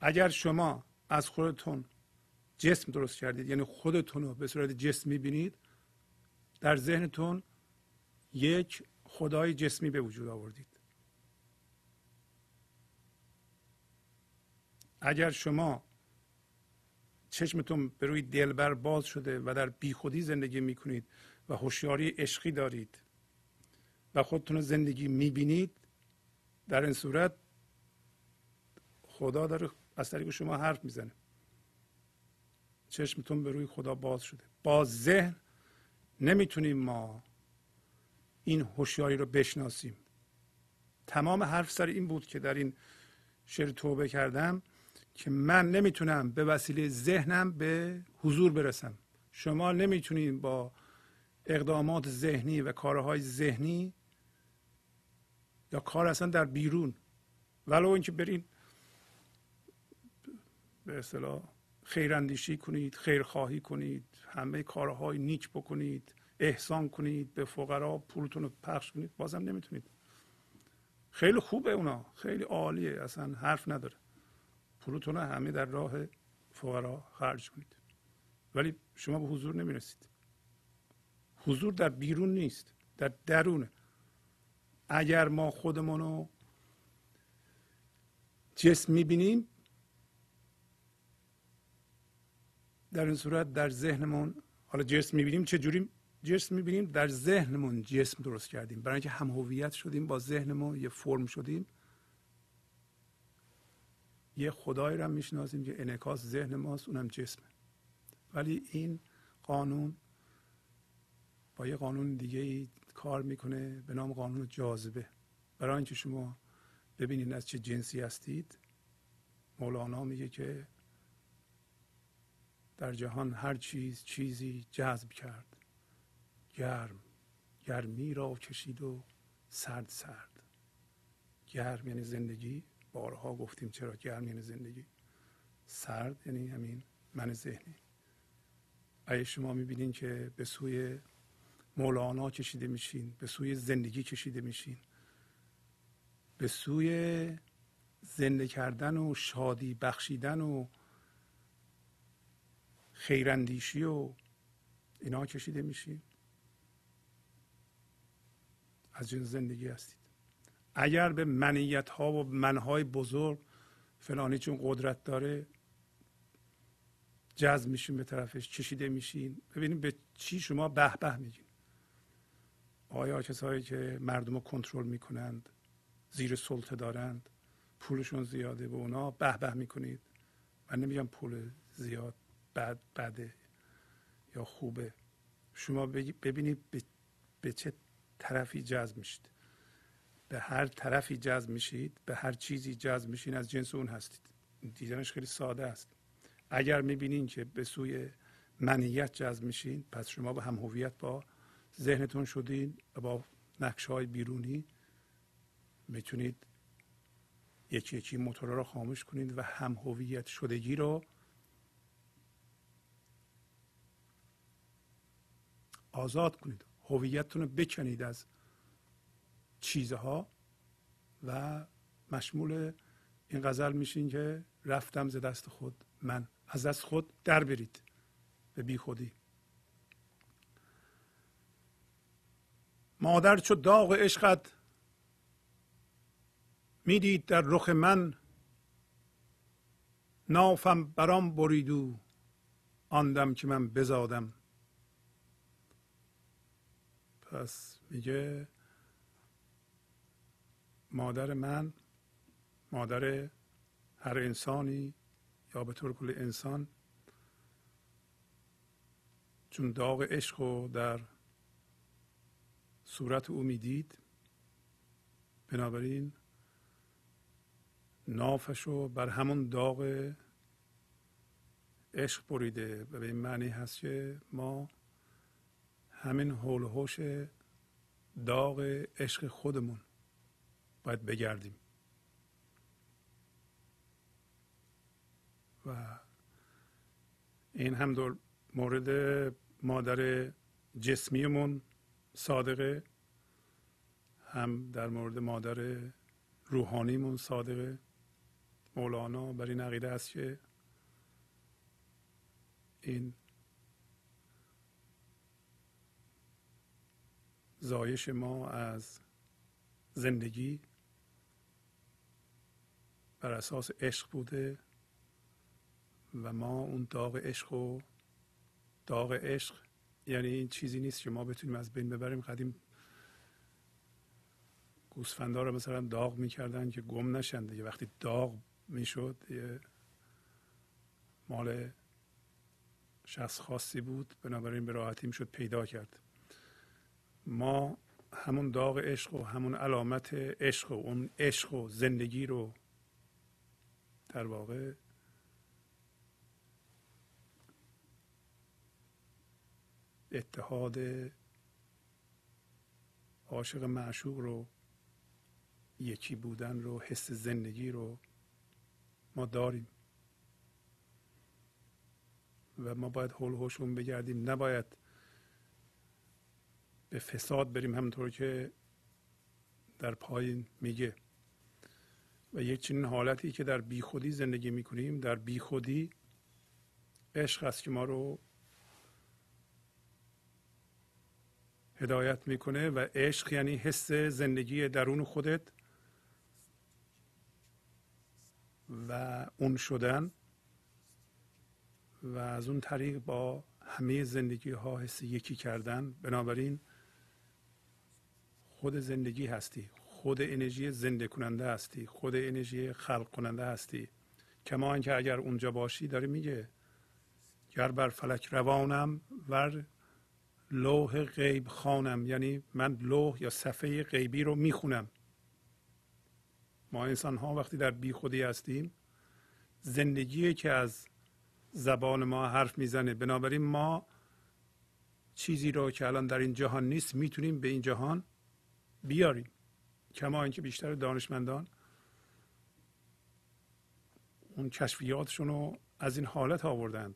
اگر شما از خودتون جسم درست کردید یعنی خودتون رو به صورت جسم می‌بینید در ذهنتون یک خدای جسمی به وجود آوردید. اگر شما چشمتون به روی دلبر باز شده و در بیخودی زندگی می‌کنید و هوشیاری عشقی دارید و خودتون زندگی می‌بینید در این صورت خدا داره از طریق شما حرف می‌زنه. چشمتون به روی خدا باز شده. با ذهن نمی‌تونیم ما این هوشیاری رو بشناسیم. تمام حرف سر این بود که در این شعر توبه کردم. که من نمی‌تونم به وسیله ذهنم به حضور برسم. شما نمی‌تونید با اقدامات ذهنی و کارهای ذهنی یا کار اصلا در بیرون ولو اینکه برین به اصطلاح خیراندیشی کنید خیرخواهی کنید همه کارهای نیک بکنید احسان کنید به فقرا پولتون رو پخش کنید بازم نمی‌تونید. خیلی خوبه اونا خیلی عالیه اصلا حرف نداره. پولتون همه در راه فقرا خرج کنید ولی شما به حضور نمی‌رسید. حضور در بیرون نیست در درونه. اگر ما خودمون رو جسم می‌بینیم در این صورت در ذهنمون حالا جسم می‌بینیم چه جوری؟ جسم می‌بینیم در ذهنمون جسم درست کردیم. برای اینکه هم هویت شدیم با ذهنمون یه فرم شدیم. یه خدایی رو می‌شناسیم که انعکاس ذهن ماست اونم جسمه ولی این قانون با یه قانون دیگه ای کار می‌کنه به نام قانون جاذبه. برای اینکه شما ببینید از چه جنسی هستید مولانا میگه که در جهان هر چیز چیزی جذب کرد. گرم گرمی را کشید و سرد سرد. گرم یعنی زندگی. بارها گفتیم چرا گرم یعنی زندگی؟ سرد یعنی همین من ذهنی. اگه شما می‌بینین که به سوی مولانا کشیده میشین به سوی زندگی کشیده میشین به سوی زنده کردن و شادی بخشیدن و خیراندیشی و اینا کشیده میشین. از جنس زندگی هستید. اگر به منیت ها و منهای بزرگ فلانی چون قدرت داره جذب میشین به طرفش کشیده میشین ببینید به چی شما به به میگین. آیا کسایی که مردم رو کنترل می‌کنند زیر سلطه دارند پولشون زیاده به اونا به به می‌کنید؟ من نمیگم پول زیاد بد بده یا خوبه. شما ببینید به چه طرفی جذب میشید. به هر طرفی جذب میشید به هر چیزی جذب میشین از جنس اون هستید. دیدنش خیلی ساده است. اگر می‌بینین که به سوی منیت جذب میشین پس شما به هم هویت با ذهنتون شدین و با نقش های بیرونی می‌تونید یکی یکی موتور رو خاموش کنید و هم هویت شدگی رو آزاد کنید. هویتتون رو بکنید از چیزها و مشمول این غزل میشین که رفتم ز دست خود من از دست خود در برید به بی خودی. مادر چو داغ عشقت می‌دید در رخ من نافم برام بریدو آندم که من بزادم. پس میگه مادر من مادر هر انسانی یا به طور کلی انسان چون داغ عشق رو در صورت او می‌دید بنابراین نافش رو بر همون داغ عشق بریده. و به این معنی هست که ما همین حول هوش داغ عشق خودمون. باید بگردیم. و این هم در مورد مادر جسمیمون صادقه هم در مورد مادر روحانیمون صادقه. مولانا بر این عقیده است که این زایش ما از زندگی بر اساس عشق بوده و ما اون داغ عشق و داغ عشق یعنی این چیزی نیست که ما بتونیم از بین ببریم. قدیم گوسفندا رو مثلا داغ می‌کردن که گم نشن دیگه. وقتی داغ می‌شد یه مال شخص خاصی بود بنابراین به راحتی می‌شد پیدا کرد. ما همون داغ عشق و همون علامت عشق و اون عشق و زندگی رو در واقع اتحاد عاشق معشوق رو یکی بودن رو حس زندگی رو ما داریم. و ما باید حول هوشون بگردیم. نباید به فساد بریم همونطور که در پایین میگه. و یک چنین حالتی که در بیخودی زندگی می‌کنیم در بیخودی عشق است که ما رو هدایت می‌کنه و عشق یعنی حس زندگی درون خودت و اون شدن و از اون طریق با همه زندگی ها حس یکی کردن. بنابراین خود زندگی هستی. خود انرژی زنده کننده هستی خود انرژی خلق کننده هستی. کما اینکه اگر اونجا باشی داره میگه گر بر فلک روانم ور لوح غیب خانم یعنی من لوح یا صفحه غیبی رو می‌خونم. ما انسان ها وقتی در بی خودی هستیم زندگی که از زبان ما حرف می‌زنه بنابراین ما چیزی رو که الان در این جهان نیست می‌تونیم به این جهان بیاریم. کما اینکه بیشتر دانشمندان اون کشفیاتشون رو از این حالت آوردند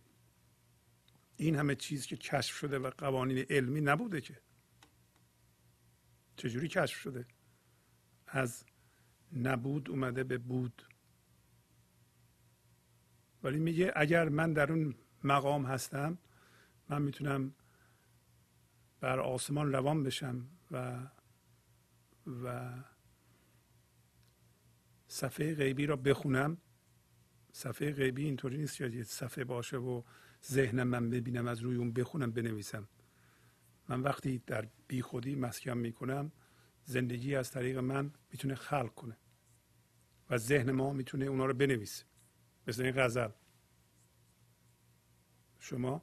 این همه چیز که کشف شده و قوانین علمی نبوده که. چجوری کشف شده؟ از نبود اومده به بود. ولی میگه اگر من در اون مقام هستم من می‌تونم بر آسمان روان بشم و و صفحه غیبی را بخونم. صفحه غیبی اینطوری نیست که یه صفحه باشه و ذهنم من ببینم از روی اون بخونم بنویسم. من وقتی در بی خودی مسکن می‌کنم زندگی از طریق من می‌تونه خلق کنه و ذهن ما می‌تونه اونا رو بنویسه. مثل این غزل. شما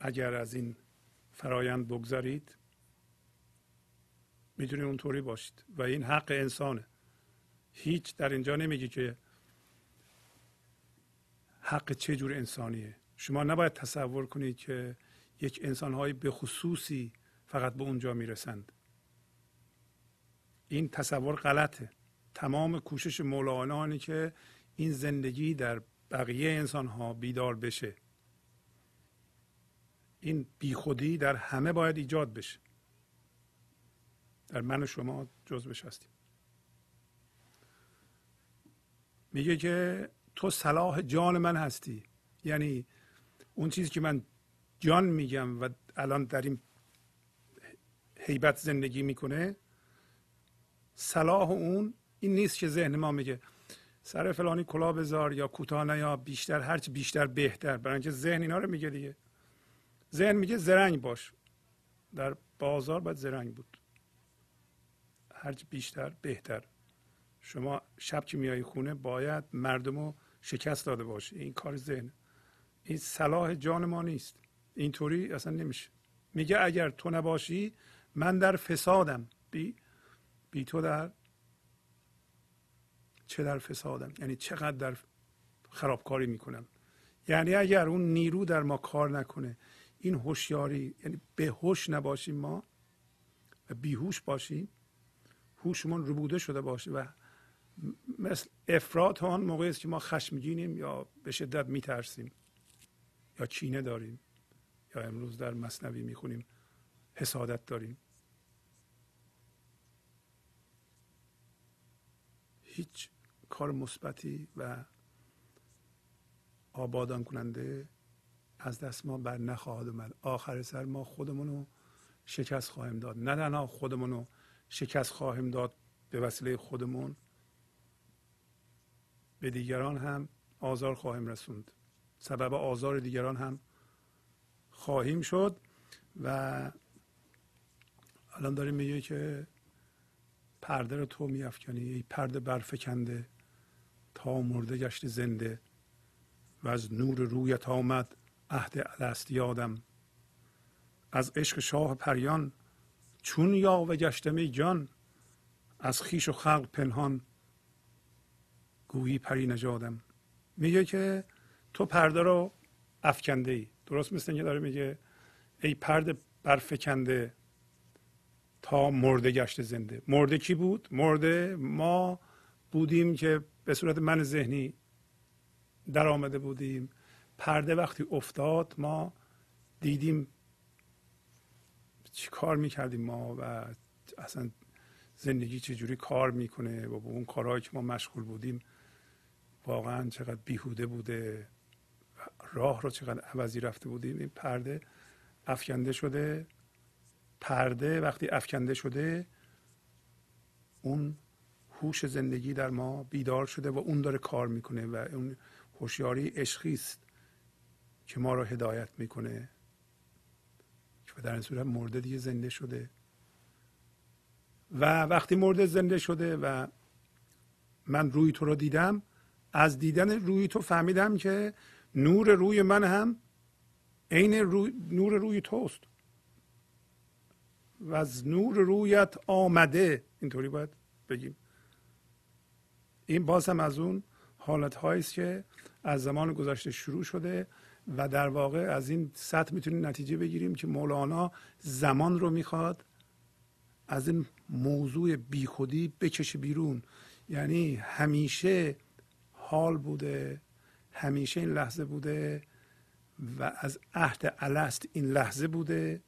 اگر از این فرایند بگذارید می‌تونید اونطوری باشید. و این حق انسانه. هیچ در اینجا نمیگه که حق چه جور انسانیه. شما نباید تصور کنید که یک انسانهای به خصوصی فقط به اونجا می‌رسند. این تصور غلطه. تمام کوشش مولانا که این زندگی در بقیه انسان ها بیدار بشه. این بیخودی در همه باید ایجاد بشه. در من و شما جزوش هستیم میگه که تو صلاح جان من هستی. یعنی اون چیزی که من جان میگم و الان در این حیبت زندگی می‌کنه صلاح اون این نیست که ذهن ما میگه سر فلانی کلا بذار یا کوتاه یا بیشتر هرچی بیشتر بهتر. برای اینکه ذهن اینا رو میگه دیگه. ذهن میگه زرنگ باش. در بازار باید زرنگ بود. هرچی بیشتر بهتر. شما شب که میای خونه باید مردم رو شکست داده باشی. این کار ذهن. این صلاح جان ما نیست. اینطوری اصلا نمیشه. میگه اگر تو نباشی من در فسادم. بی, بی تو در چه در فسادم؟ یعنی چقدر در خرابکاری می‌کنم؟ یعنی اگر اون نیرو در ما کار نکنه این هوشیاری یعنی به هوش نباشیم ما و بیهوش باشیم هوشمون ربوده شده باشه و مثل افراد آن موقعی است که ما خشمگینیم یا به شدت میترسیم یا کینه داریم یا امروز در مصنوی می‌خونیم حسادت داریم. هیچ کار مثبتی و آبادان کننده از دست ما بر نخواهد اومد. آخر سر ما خودمون رو شکست خواهیم داد. نه تنها خودمون رو شکست خواهیم داد به وسیله خودمون. به دیگران هم آزار خواهیم رسوند. سبب آزار دیگران هم خواهیم شد و الان داریم میگه که پرده رو تو میافکنی ای پرده برفکنده تا مرده گشت زنده و از نور رویت آمد عهد الست یادم. از عشق شاه پریان چون یا و گشتم جان از خیش و خلق پنهان گویی پری نجادم میگه که تو پرده رو افکنده ای. درست مثل اینکه داره میگه ای پرده برفکنده تا مرده گشت زنده. مرده کی بود؟ مرده ما بودیم که به صورت من ذهنی در آمده بودیم. پرده وقتی افتاد ما دیدیم چی کار می‌کردیم ما و اصلا زندگی چجوری کار می‌کنه و با اون کارهایی که ما مشغول بودیم واقعا چقدر بیهوده بوده راه رو چقدر عوضی رفته بودیم این پرده افکنده شده پرده وقتی افکنده شده اون هوش زندگی در ما بیدار شده و اون داره کار می‌کنه و اون هوشیاری عشقی است که ما رو هدایت می‌کنه. و در این صورت مرده دیگه زنده شده. و وقتی مرده زنده شده و من روی تو رو دیدم از دیدن روی تو فهمیدم که نور روی من هم عین روی نور روی توست. و از نور رویت آمده. اینطوری باید بگیم. این باز هم از اون حالت است که از زمان گذشته شروع شده و در واقع از این سطح می‌تونیم نتیجه بگیریم که مولانا زمان رو می‌خواد از این موضوع بیخودی بکشه بیرون. یعنی همیشه حال بوده همیشه این لحظه بوده و از عهد الست این لحظه بوده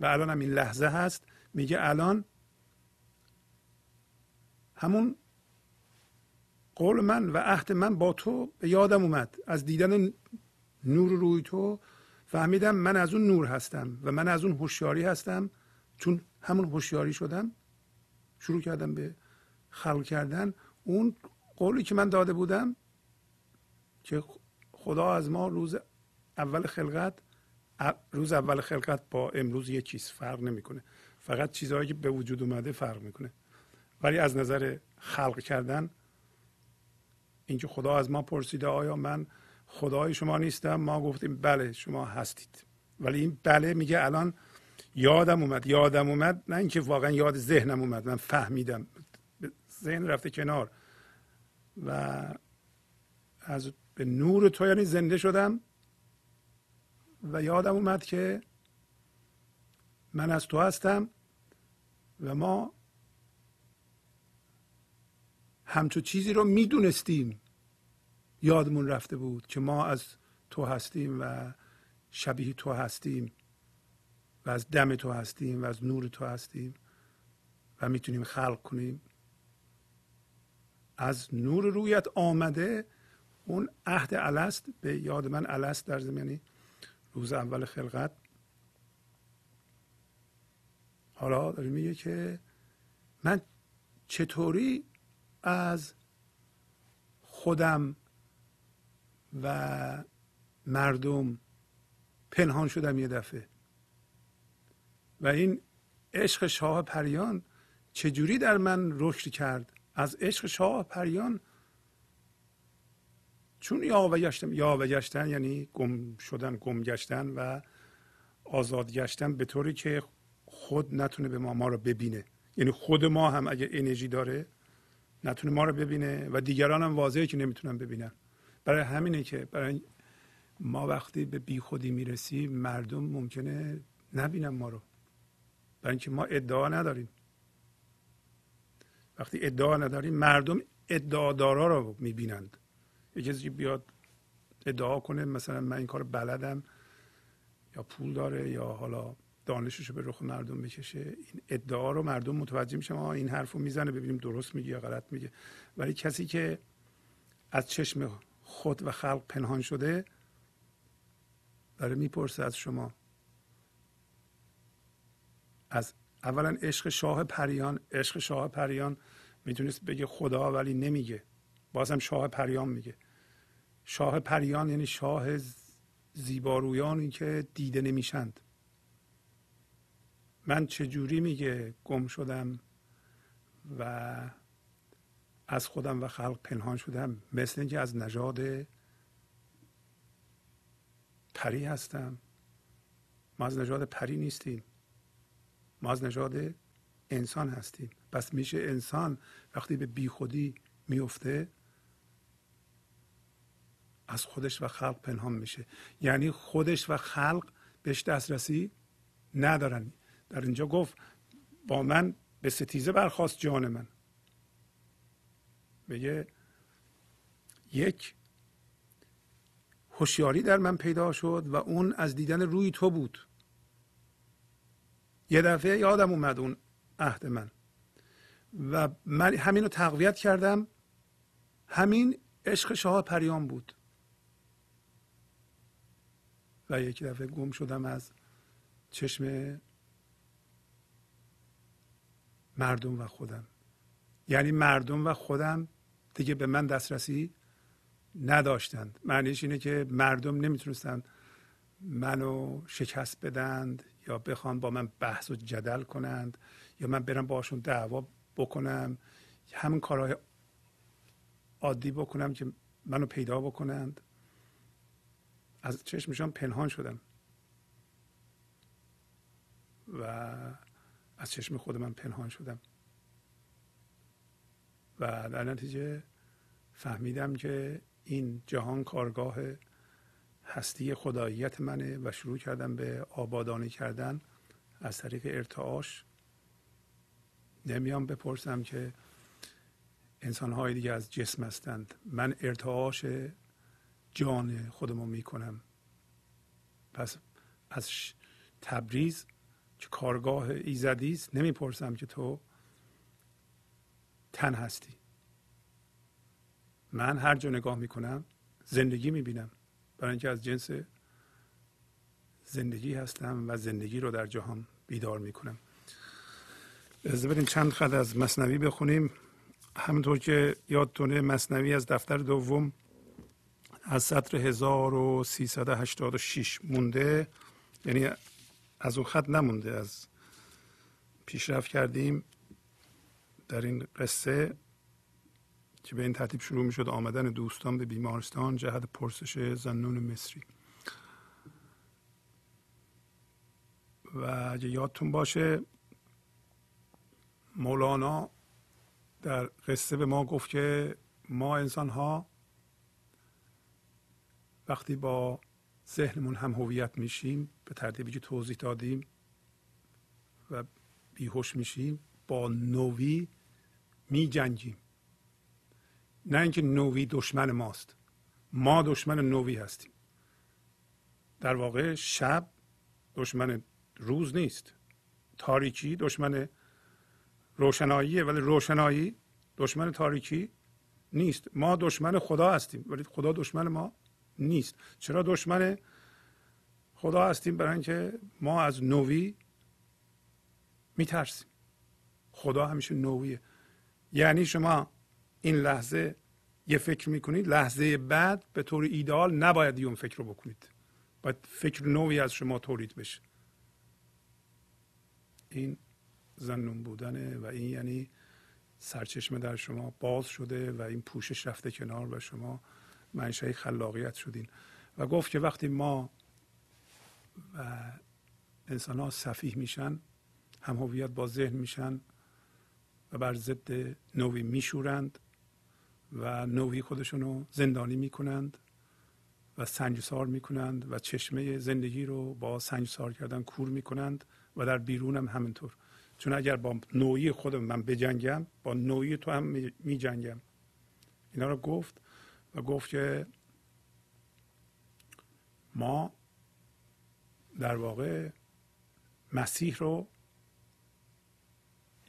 و الان هم این لحظه هست. میگه الان همون قول من و عهد من با تو به یادم اومد. از دیدن نور روی تو فهمیدم من از اون نور هستم و من از اون هوشیاری هستم. چون همون هوشیاری شدم شروع کردم به خلق کردن. اون قولی که من داده بودم که خدا از ما روز اول خلقت روز اول خلقت با امروز یه چیز فرق نمی‌کنه. فقط چیزهایی که به وجود اومده فرق می‌کنه. ولی از نظر خلق کردن اینکه خدا از ما پرسیده آیا من خدای شما نیستم. ما گفتیم بله شما هستید. ولی این بله میگه الان یادم اومد یادم اومد. نه اینکه واقعا یاد ذهنم اومد من فهمیدم. ذهن رفته کنار. و از به نور تو یعنی زنده شدم. و یادم اومد که من از تو هستم و ما همچو چیزی رو می‌دونستیم. یادمون رفته بود که ما از تو هستیم و شبیه تو هستیم و از دم تو هستیم و از نور تو هستیم و می‌تونیم خلق کنیم. از نور رویت آمده اون عهد الست به یاد من الست در زمینی روز اول خلقت. حالا داره میگه که من چطوری از خودم و مردم پنهان شدم یه دفعه. و این عشق شاه پریان چجوری در من رشد کرد؟ از عشق شاه پریان چون یا گشتم یا گشتن یعنی گم شدن گم گشتن و آزاد گشتن به طوری که خود نتونه به ما ما رو ببینه. یعنی خود ما هم اگه انرژی داره نتونه ما رو ببینه و دیگران هم واضحه که نمی‌تونن ببینن. برای همینه که برای ما وقتی به بی خودی می‌رسیم مردم ممکنه نبینن ما رو. برای اینکه ما ادعا نداریم. وقتی ادعا نداریم مردم ادعادارا رو می‌بینند. یه کسی بیاد ادعا کنه مثلا من این کار بلدم یا پول داره یا حالا دانشش به رخ مردم بکشه این ادعا رو مردم متوجه میشن این حرف رو می‌زنه ببینیم درست میگه یا غلط میگه. ولی کسی که از چشم خود و خلق پنهان شده داره می‌پرسه از شما. از اولا عشق شاه پریان عشق شاه پریان می‌تونست بگه خدا ولی نمیگه. بازم شاه پریان میگه. شاه پریان یعنی شاه زیبارویانی که دیده نمیشند. من چجوری میگه گم شدم و از خودم و خلق پنهان شدم. مثل اینکه از نژاد پری هستم. ما از نژاد پری نیستیم. ما از نژاد انسان هستیم. پس میشه انسان وقتی به بیخودی میفته از خودش و خلق پنهان میشه. یعنی خودش و خلق بهش دسترسی ندارن. در اینجا گفت با من به ستیزه برخواست جان من. میگه یک هوشیاری در من پیدا شد و اون از دیدن روی تو بود. یه دفعه یادم اومد اون عهد من. و من همین رو تقویت کردم. همین عشق شاه پریان بود. و یک دفعه گم شدم از چشم مردم و خودم. یعنی مردم و خودم دیگه به من دسترسی نداشتند. معنیش اینه که مردم نمی‌تونستند منو شکست بدند یا بخوان با من بحث و جدل کنند یا من برم باشون دعوا بکنم. همین کارهای عادی بکنم که منو پیدا بکنند. از چشمشان پنهان شدم. و از چشم خود من پنهان شدم. و در نتیجه فهمیدم که این جهان کارگاه هستی خداییت منه و شروع کردم به آبادانی کردن از طریق ارتعاش. نمیام بپرسم که انسان های دیگه از جسم هستند. من ارتعاش جان خودمو می‌کنم. پس از تبریز که کارگاه ایزدی است نمی‌پرسم که تو تن هستی. من هر جا نگاه می‌کنم زندگی می‌بینم. برای اینکه از جنس زندگی هستم و زندگی رو در جهان بیدار می‌کنم. از بریم چند خط از مصنوی بخونیم. همونطور که یادتونه مصنوی از دفتر دوم از سطر 1386 مونده. یعنی از اون خط نمونده از پیشرفت کردیم. در این قصه که به این ترتیب شروع می شد آمدن دوستان به بیمارستان جهت پرسش زنون مصری. و اگه یادتون باشه مولانا در قصه به ما گفت که ما انسان ها وقتی با ذهنمون هم هویت میشیم به ترتیبی که توضیح دادیم و بیهوش میشیم با نوی می جنگیم نه اینکه نوی دشمن ماست. ما دشمن نوی هستیم. در واقع شب دشمن روز نیست. تاریکی دشمن روشناییه ولی روشنایی دشمن تاریکی نیست. ما دشمن خدا هستیم ولی خدا دشمن ما نیست. چرا دشمن خدا هستیم؟ برای اینکه ما از نوی میترسیم. خدا همیشه نویه. یعنی شما این لحظه یه فکر می‌کنید لحظه بعد به طور ایدال نباید اون فکر رو بکنید. باید فکر نوعی از شما تولید بشه. این زنون بودنه و این یعنی سرچشمه در شما باز شده و این پوشش رفته کنار و شما منشه خلاقیت شدین. و گفت که وقتی ما و انسان ها صفیح میشن هم هویت با ذهن میشن و بر ضد نوی میشورند و نوی خودشونو زندانی می‌کنند و سنجسار می‌کنند و چشمه زندگی رو با سنجسار کردن کور می‌کنند و در بیرون هم همینطور. چون اگر با نوعی خودم من بجنگم با نوعی تو هم میجنگم. اینا رو گفت و گفت که ما در واقع مسیح رو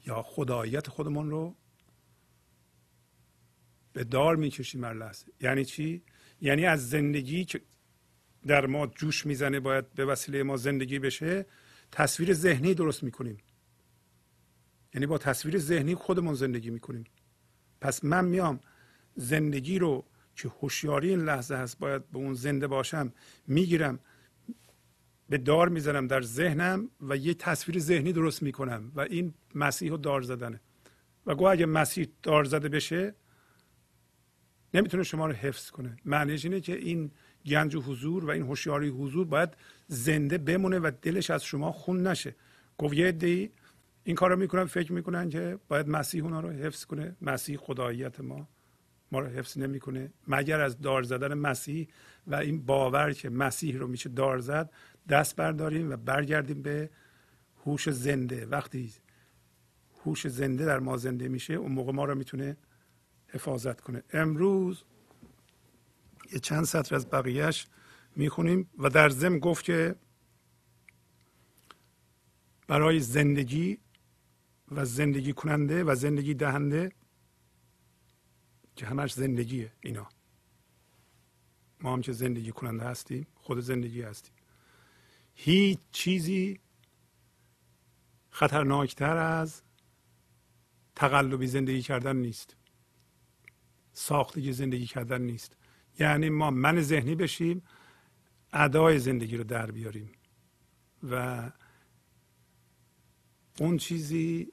یا خداییت خودمون رو به دار می‌کشیم هر لحظه. یعنی چی؟ یعنی از زندگی که در ما جوش می‌زنه باید به وسیله ما زندگی بشه تصویر ذهنی درست می‌کنیم. یعنی با تصویر ذهنی خودمون زندگی می‌کنیم. پس من میام زندگی رو که هوشیاری این لحظه هست باید به اون زنده باشم می‌گیرم. به دار می‌زنم در ذهنم و یه تصویر ذهنی درست می‌کنم و این مسیح رو دار زدنه. و گوه اگه مسیح دار زده بشه نمی‌تونه شما رو حفظ کنه. معنیش اینه که این گنج و حضور و این هوشیاری حضور باید زنده بمونه و دلش از شما خون نشه. گفت یه عده‌ای این کارو می‌کنن فکر می‌کنن که باید مسیح اونا رو حفظ کنه. مسیح خداییت ما ما رو حفظ نمی‌کنه. مگر از دار زدن مسیح و این باور که مسیح رو میشه دار زد دست برداریم و برگردیم به هوش زنده. وقتی هوش زنده در ما زنده میشه اون موقع ما رو می‌تونه حفاظت کنه. امروز یه چند سطر از بقیهش می‌خونیم و در ضمن گفت که برای زندگی و زندگی کننده و زندگی دهنده که همش زندگیه اینا. ما هم که زندگی کننده هستیم خود زندگی هستیم. هیچ چیزی خطرناکتر از تقلبی زندگی کردن نیست. ساختگی زندگی کردن نیست. یعنی ما من ذهنی بشیم ادای زندگی رو در بیاریم. و اون چیزی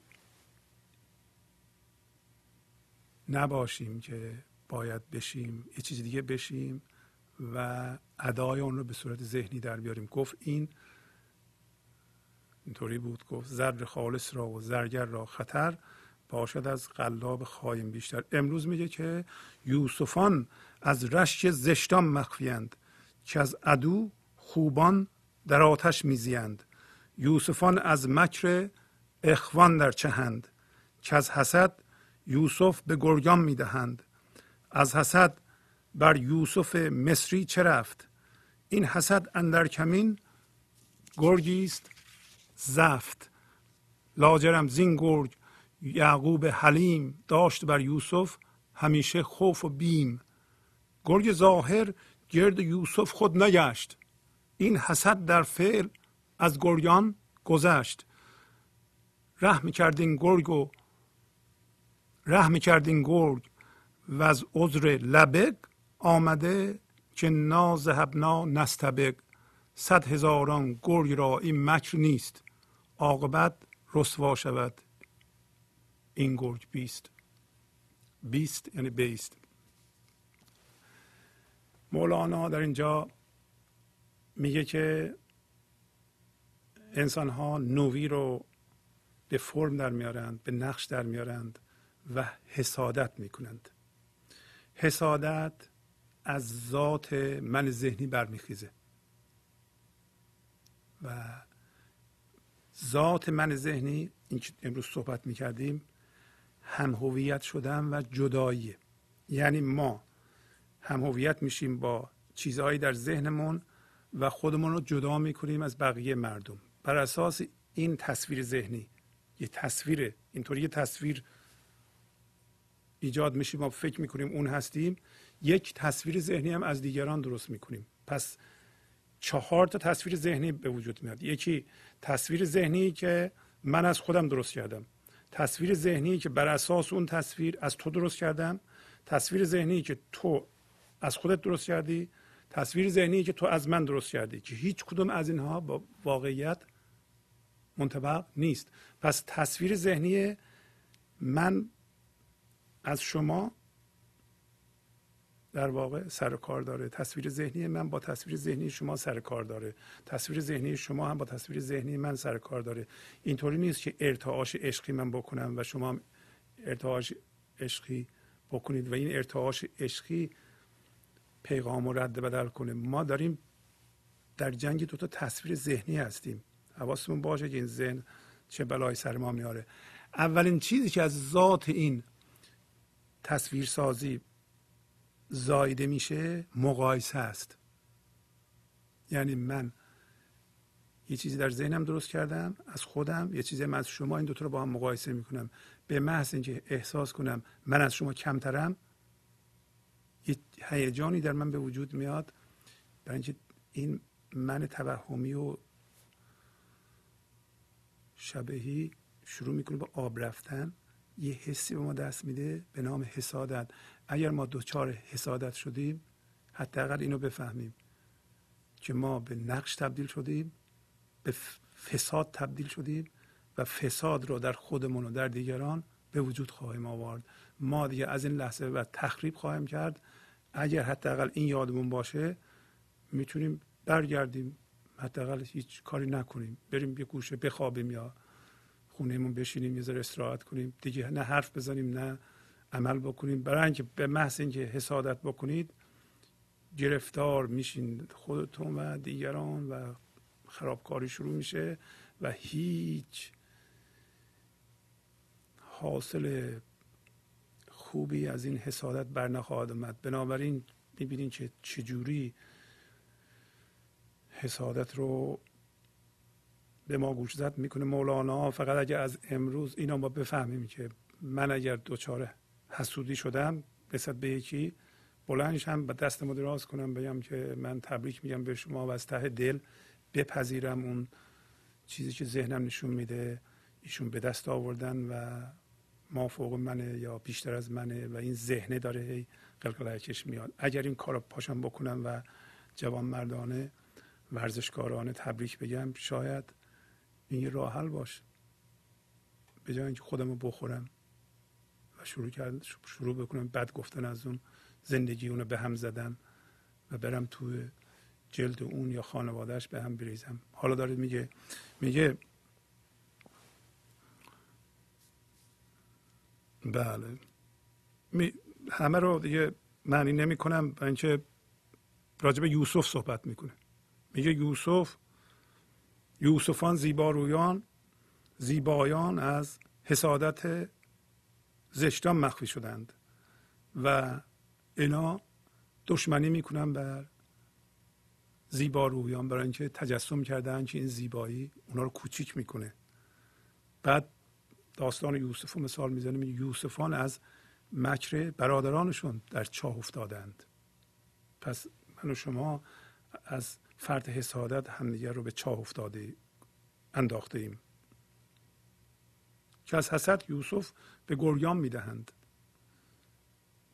نباشیم که باید بشیم یه چیز دیگه بشیم. و ادای اون رو به صورت ذهنی در بیاریم. گفت این اینطوری بود گفت زر خالص را و زرگر را خطر باشد از قلاب خایم بیشتر. امروز میگه که یوسفان از رشک زشتان مخفیند که از عدو خوبان در آتش میزیند یوسفان از مکر اخوان در چهند که از حسد یوسف به گرگان می‌دهند. از حسد بر یوسف مصری چه رفت؟ این حسد اندر کمین گرگی زفت. لاجرم زین گرگ یعقوب حلیم داشت بر یوسف همیشه خوف و بیم. گرگ ظاهر گرد یوسف خود نگشت. این حسد در فعل از گریان گذشت. رحم کردین گرگ و رحم کردین گرگ و از عذر لبگ آمده که نازهبنا نستبگ صد هزاران گرگ را این مکر نیست. عاقبت رسوا شود. این گرگ بیست. بیست یعنی بیست. مولانا در اینجا میگه که انسان ها نوی رو به فرم در میارند به نقش در میارند و حسادت می‌کنند. حسادت از ذات من ذهنی برمیخیزه. و ذات من ذهنی این که امروز صحبت می‌کردیم هم هویت شدن و جداییه. یعنی ما هم هویت میشیم با چیزهایی در ذهنمون و خودمون رو جدا می‌کنیم از بقیه مردم. بر اساس این تصویر ذهنی یه تصویر اینطوری یه تصویر ایجاد میشیم ما فکر می‌کنیم اون هستیم. یک تصویر ذهنی هم از دیگران درست می‌کنیم. پس چهار تا تصویر ذهنی به وجود میاد. یکی تصویر ذهنی که من از خودم درست کردم. تصویر ذهنی که بر اساس اون تصویر از تو درست کردم. تصویر ذهنی که تو از خودت درست کردی. تصویر ذهنی که تو از من درست کردی که هیچ کدوم از اینها با واقعیت منطبق نیست. پس تصویر ذهنی من از شما در واقع سر کار داره. تصویر ذهنی من با تصویر ذهنی شما سر کار داره. تصویر ذهنی شما هم با تصویر ذهنی من سر کار داره. اینطوری نیست که ارتعاش عشقی من بکنم و شما هم ارتعاش عشقی بکنید و این ارتعاش عشقی پیغام و رد بدل کنه. ما داریم در جنگ دو تا تصویر ذهنی هستیم. حواسمون باشه که این ذهن چه بلای سر ما میاره. اولین چیزی که از ذات این تصویر سازی زایده میشه مقایسه است. یعنی من یه چیزی در ذهنم درست کردم از خودم یه چیزی من از شما این دوتا رو با هم مقایسه می‌کنم. به محض اینکه احساس کنم من از شما کمترم یه هیجانی در من به وجود میاد برای اینکه این من توهمی و شبهی شروع می‌کنه به آب رفتن. یه حسی به ما دست میده به نام حسادت. اگر ما دوچار حسادت شدیم حداقل اینو بفهمیم که ما به نقش تبدیل شدیم به فساد تبدیل شدیم و فساد رو در خودمون و در دیگران به وجود خواهیم آورد. ما دیگه از این لحظه و تخریب خواهیم کرد. اگر حداقل این یادمون باشه می‌تونیم برگردیم. حداقل هیچ کاری نکنیم. بریم یه گوشه بخوابیم یا خونهمون بشینیم یه ذره استراحت کنیم. دیگه نه حرف بزنیم نه عمل بکنیم برای اینکه به محض اینکه حسادت بکنید گرفتار میشین. خودتون و دیگران و خرابکاری شروع میشه و هیچ حاصل خوبی از این حسادت بر نخواهد آمد. بنابراین می‌بینین که چجوری حسادت رو به ما گوش زد می‌کنه. مولانا فقط اگر از امروز اینا ما بفهمیم که من اگر دوچاره حسودی شدم رسد به یکی. بلندشم به دستمو دراز کنم بگم که من تبریک میگم به شما و از ته دل بپذیرم اون چیزی که ذهنم نشون میده. ایشون به دست آوردن و ما فوق منه یا بیشتر از منه و این ذهنه داره هی قلقلکش میاد. اگر این کار پاشم بکنم و جوان مردانه ورزشکارانه تبریک بگم شاید این راه حل باشه. به جای اینکه خودم رو بخورم. شروع کرد شروع بکنم. بد گفتن از اون زندگی اونو به هم زدن و برم توی جلد اون یا خانوادهش به هم بریزم. حالا داره میگه میگه بله. می همه رو دیگه معنی نمی کنم اینکه راجب یوسف صحبت می‌کنه. میگه یوسف یوسفان زیبارویان زیبایان از حسادت زشتان مخفی شدند و اینا دشمنی می‌کنن بر زیبارویان برای اینکه تجسم کردن که این زیبایی اونا رو کوچیک می‌کنه. بعد داستان یوسف رو مثال می‌زنیم. یوسفان از مکر برادرانشون در چاه افتادند. پس من و شما از فرد حسادت همدیگر رو به چاه افتاده انداخته ایم که از حسد یوسف به گریان می‌دهند.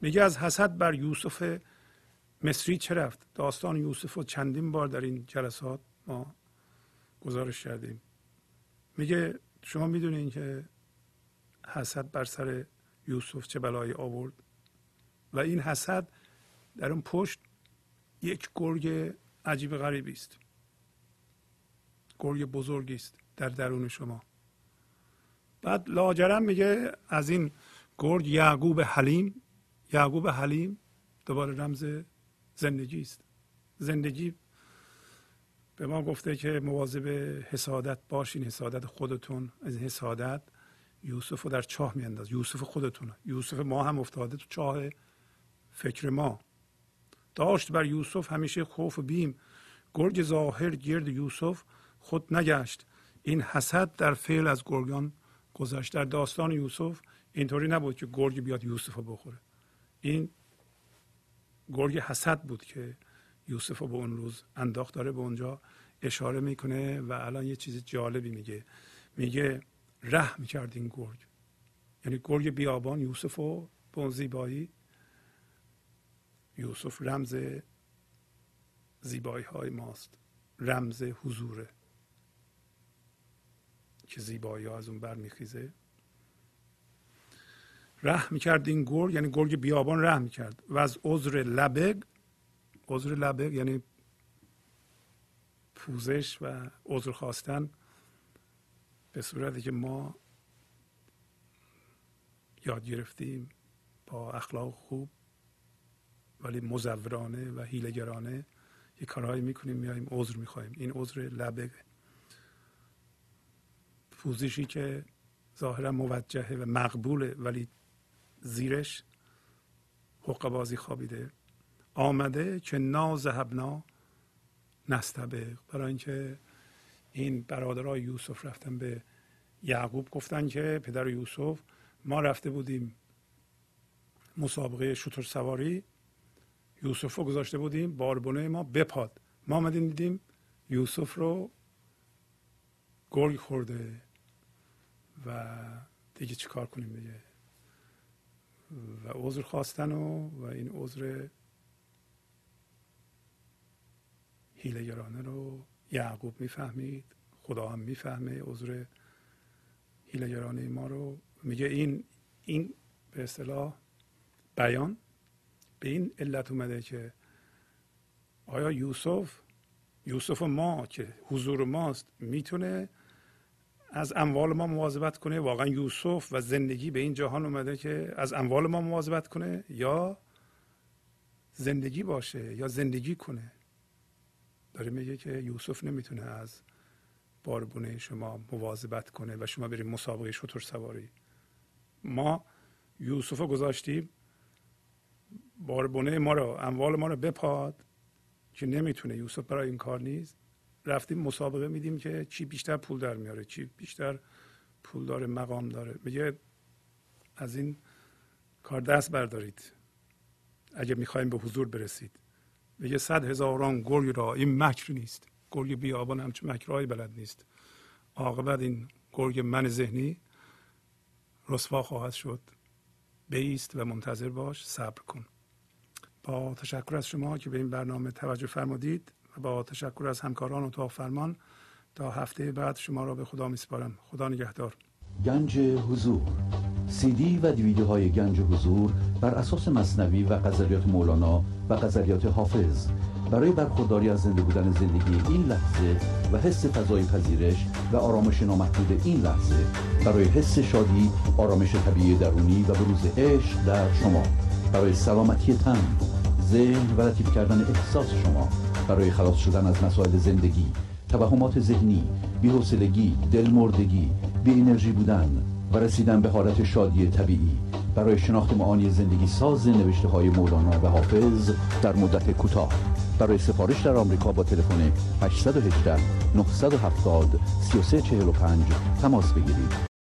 میگه از حسد بر یوسف مصری چه رفت؟ داستان یوسف رو چندین بار در این جلسات ما گزارش کردیم. میگه شما می‌دونین که حسد بر سر یوسف چه بلایی آورد؟ و این حسد در اون پشت یک گرگ عجیب غریبی است. گرگ بزرگی است در درون شما. بعد لاجرم میگه از این گرگ یعقوب حلیم یعقوب حلیم دوباره رمز زندگی است. زندگی به ما گفته که مواظب حسادت باشین حسادت خودتون از حسادت یوسف رو در چاه میانداز. یوسف خودتونه. یوسف ما هم افتاده تو چاه فکر ما. داشت بر یوسف همیشه خوف و بیم. گرگ ظاهر گرد یوسف خود نگشت. این حسد در فعل از گرگان گذشت در داستان یوسف اینطوری نبود که گرگ بیاد یوسف رو بخوره. این گرگ حسد بود که یوسف رو به اون روز انداخت داره به اونجا اشاره می‌کنه و الان یه چیز جالبی میگه. میگه ره می‌کرد این گرگ. یعنی گرگ بیابان یوسف رو به اون زیبایی یوسف رمز زیبایی های ماست. رمز حضوره. که زیبایی ها از اون برمیخیزه ره می‌کرد این گرگ یعنی گرگ بیابان ره می‌کرد. و از عذر لبگ عذر لبگ یعنی پوزش و عذر خواستن به صورتی که ما یاد گرفتیم با اخلاق خوب ولی مزورانه و هیلگرانه یه کارهایی می‌کنیم میایم عذر می‌خوایم این عذر لبه پوزشی که ظاهرا موجهه و مقبوله ولی زیرش حق بازی خوابیده آمده که نازهبنا نستبق برای اینکه این برادرای یوسف رفتن به یعقوب گفتن که پدر یوسف ما رفته بودیم مسابقه شطور سواری. یوسف رو گذاشته بودیم باربونه ما بپاد. ما آمدیم دیدیم یوسف رو گرگ خورده. و دیگه چی کار کنیم دیگه؟ و عذر خواستن و, و این عذر هیلگرانه رو یعقوب می‌فهمید خدا هم می‌فهمه عذر هیلگرانه ما رو. میگه این این به اصطلاح بیان به این علت اومده که آیا یوسف یوسف ما که حضور ماست می‌تونه از اموال ما مواظبت کنه. واقعا یوسف و زندگی به این جهان اومده که از اموال ما مواظبت کنه یا زندگی باشه یا زندگی کنه. داره میگه که یوسف نمی‌تونه از باربونه شما مواظبت کنه و شما بریم مسابقه شطور سواری. ما یوسف رو گذاشتیم. باربونه ما رو اموال ما رو بپاد که نمی‌تونه. یوسف برای این کار نیست. رفتیم مسابقه میدیم که چی بیشتر پول در میاره چی بیشتر پول داره مقام داره. میگه از این کار دست بردارید. اگه می‌خوایم به حضور برسید. میگه صد هزاران گرگ را این مکر نیست. گرگ بیابان همچون مکرهایی بلد نیست. عاقبت این گرگ من ذهنی رسوا خواهد شد. بیست و منتظر باش صبر کن. با تشکر از شما که به این برنامه توجه فرمودید. با تشکر از همکاران اتاق فرمان تا هفته بعد شما را به خدا میسپارم. خدا نگهدار. گنج حضور. سی دی و دیویدیو های گنج حضور بر اساس مصنوی و غزلیات مولانا و غزلیات حافظ. برای برخورداری از زنده بودن زندگی این لحظه و حس فضای پذیرش و آرامش نامحدود این لحظه برای حس شادی آرامش طبیعی درونی و بروز عشق در شما. برای سلامتی تن ذهن و لطیف کردن احساس شما. برای خلاص شدن از مسائل زندگی توهمات ذهنی بی‌حوصلگی دلمردگی بی انرژی بودن و رسیدن به حالت شادی طبیعی. برای شناخت معانی زندگی ساز نوشته های مولانا و حافظ در مدت کوتاه. برای سفارش در آمریکا با تلفن 818 970 3345 تماس بگیرید.